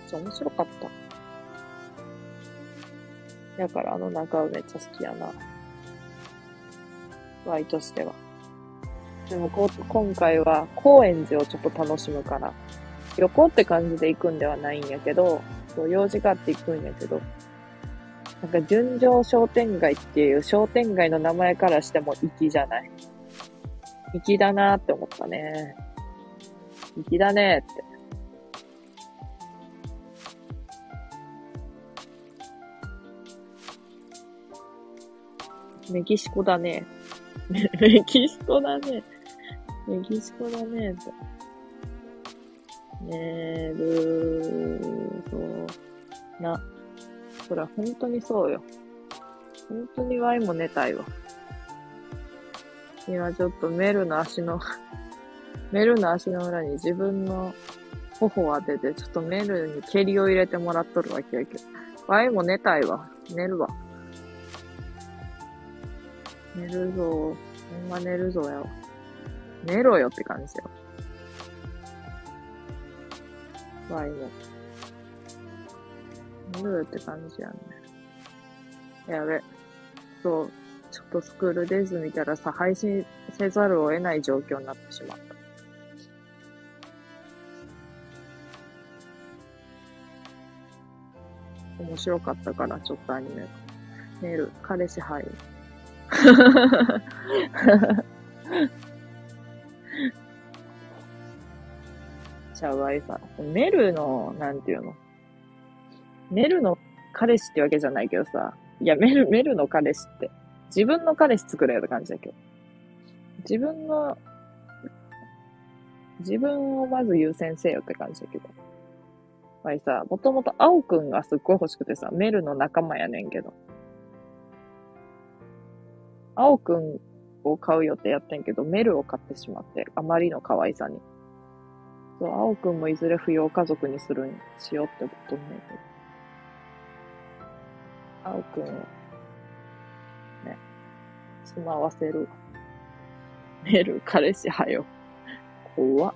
Speaker 1: ちゃ面白かった。やからあの中尾めっちゃ好きやな。ワイとしては。でもこ今回は高円寺をちょっと楽しむから、旅行って感じで行くんではないんやけど、そう用事があって行くんやけど、なんか、純情商店街っていう商店街の名前からしても粋じゃない。粋だなーって思ったね。粋だねーって。メキシコだね。メキシコだね。メキシコだね。寝る、そうな。それは本当にそうよ。本当にワイも寝たいわ。今ちょっとメルの足の メルの足の裏に自分の頬を当てて、ちょっとメルに蹴りを入れてもらっとるわけやけど。ワイも寝たいわ。寝るわ。寝るぞ。ほんま寝るぞよ。寝ろよって感じよ。ワイも。寝るって感じやね。やべ。そう。ちょっとスクールデイズ見たらさ、配信せざるを得ない状況になってしまった。面白かったから、ちょっとアニメ。寝る。彼氏入る。ちゃうわいさ。メルの、なんていうの？メルの彼氏ってわけじゃないけどさ。いや、メル、メルの彼氏って。自分の彼氏作るような感じだけど。自分の、自分をまず優先せよって感じだけど。わいさ、もともと青くんがすっごい欲しくてさ、メルの仲間やねんけど。青くんを買う予定やってんけど、メルを買ってしまって、あまりの可愛さに。そう、青くんもいずれ扶養家族にするんしようってことねんけど。青くんを、ね、住まわせる。メル、彼氏はよ。怖っ。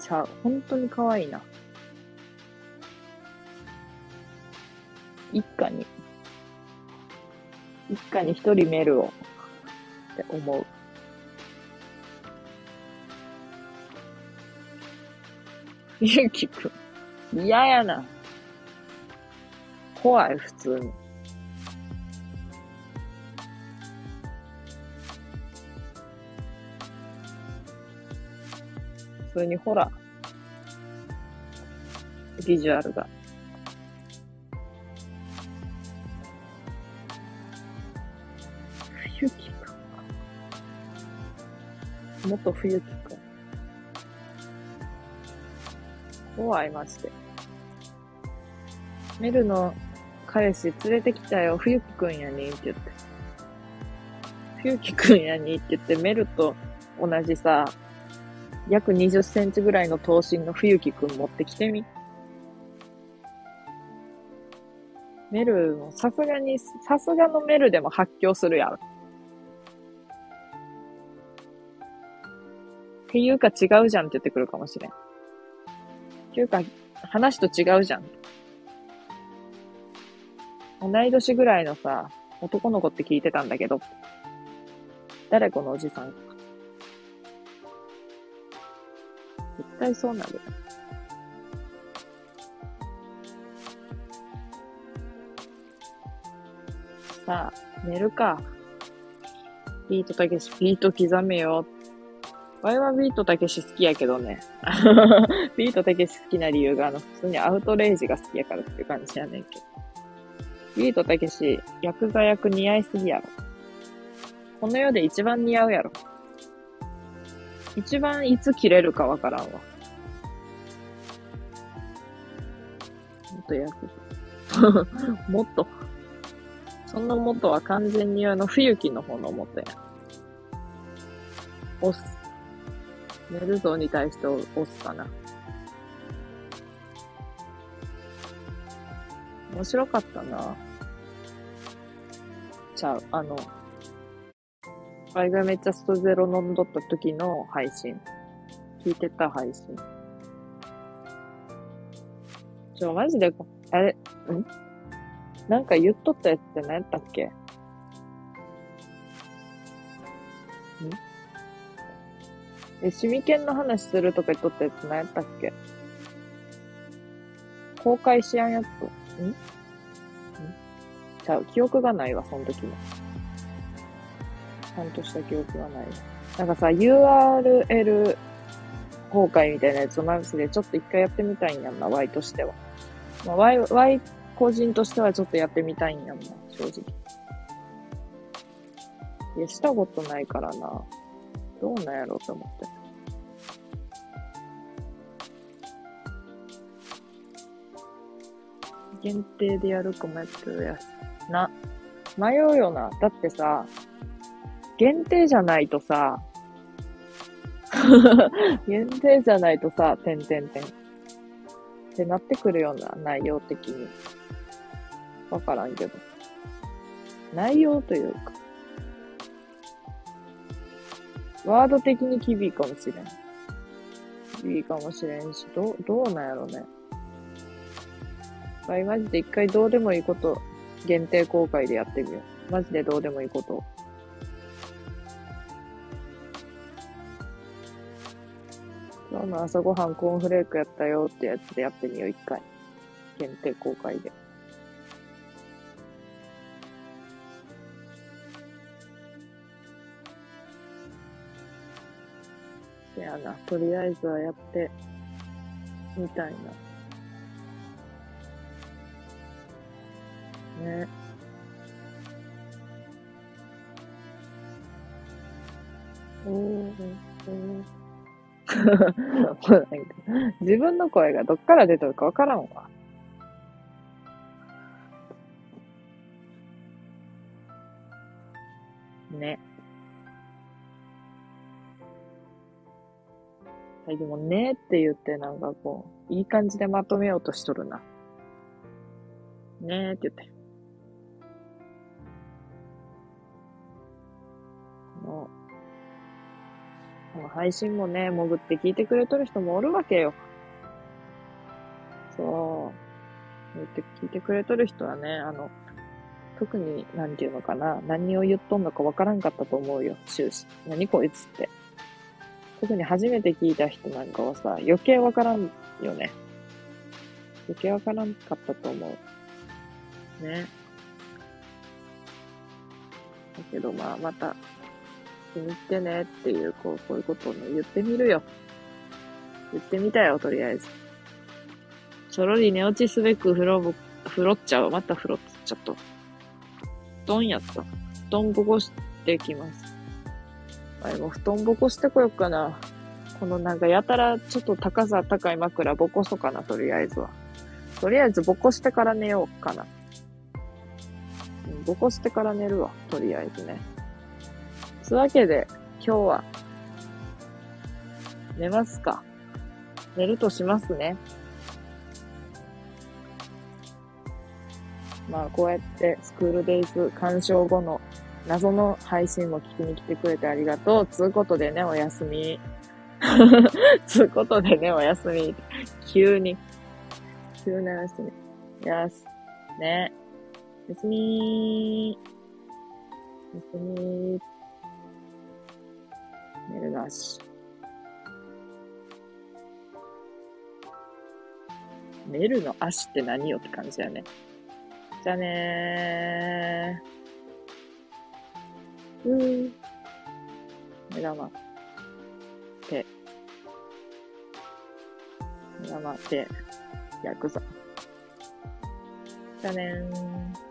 Speaker 1: ちゃう。本当に可愛いな。一家に、一家に一人メルをって思う。ゆうきくん、嫌やな。怖い、普通に。普通にほら、ビジュアルが。冬木か。元冬木くん。怖い、まして。メルの彼氏連れてきたよ、冬木くんやにって言って。冬木くんやにって言って、メルと同じさ、約20センチぐらいの頭身の冬木くん持ってきてみ。メルもさすがに、さすがのメルでも発狂するやろ。っていうか違うじゃんって言ってくるかもしれん。っていうか、話と違うじゃん。同い年ぐらいのさ、男の子って聞いてたんだけど、誰このおじさん。絶対そうなる。さあ、寝るか。ビートたけし、ビート刻めよ。ワイはビートたけし好きやけどね。ビートたけし好きな理由が、あの、普通にアウトレイジが好きやからっていう感じやねんけど。ビートたけし、ヤクザ役似合いすぎやろ。この世で一番似合うやろ。一番いつ切れるかわからんわ。もっとヤクザ。もっと。その元は完全にあの、冬木の方の元や。押寝るぞに対して押すかな。面白かったな。ちゃう、あの、あれがめっちゃストゼロ飲んどった時の配信。聞いてた配信。ちょ、マジで、あれ、ん？なんか言っとったやつって何やったっけ？ん？え、シミケンの話するとか言っとったやつ何やったっけ？公開しやんやつ。ん？ん？ちゃう、記憶がないわ、その時も。ちゃんとした記憶がない。なんかさ、URL 公開みたいなやつをマウスでちょっと一回やってみたいんやんな、Y としては。まあ、Y、Y 個人としてはちょっとやってみたいんやんな、正直。いや、したことないからな。どうなんやろうと思って。限定でやるかもやってるや。な、迷うよな。だってさ、限定じゃないとさ、限定じゃないとさ、てんてんてん。ってなってくるような内容的に。わからんけど。内容というか。ワード的に厳しいかもしれん。厳しいかもしれんし、ど、どうなんやろね。はい、マジで一回どうでもいいこと限定公開でやってみよう。マジでどうでもいいこと。今日の朝ごはんコーンフレークやったよってやつでやってみよう、一回。限定公開で。やな、とりあえずはやってみたいな。ね。おー、お 自分の声がどっから出てるかわからんわ。ね。はい、でもねって言ってなんかこう、いい感じでまとめようとしとるな。ねって言って。この配信もね、潜って聞いてくれとる人もおるわけよ。そう。言って聞いてくれとる人はね、あの、特に、なんていうのかな、何を言っとんのかわからんかったと思うよ、終始。何こいつって。特に初めて聞いた人なんかはさ、余計わからんよね。余計わからんかったと思う。ね。だけどまあ、また、気に入ってねっていう、こう、こういうことをね、言ってみるよ。言ってみたよ、とりあえず。ちょろり寝落ちすべく風呂ぼ、風呂っちゃう。また風呂っちゃった。布団やった。布団ぼこしてきます。はい、も布団ぼこしてこよっかな。このなんかやたらちょっと高さ高い枕ぼこそかな、とりあえずは。とりあえずぼこしてから寝ようかな。ぼこしてから寝るわ、とりあえずね。つわけで、今日は、寝ますか。寝るとしますね。まあ、こうやってスクールデイズ鑑賞後の謎の配信も聞きに来てくれてありがとう。つうことでね、おやすみ。つうことでね、おやすみ。急に。急なおやすみ。やす。ね。おやすみー。おやすみー。寝るなし。寝るの足って何よって感じだよね。じゃあねー。うー。目玉。手。目玉、手。ヤクザ。じゃねー。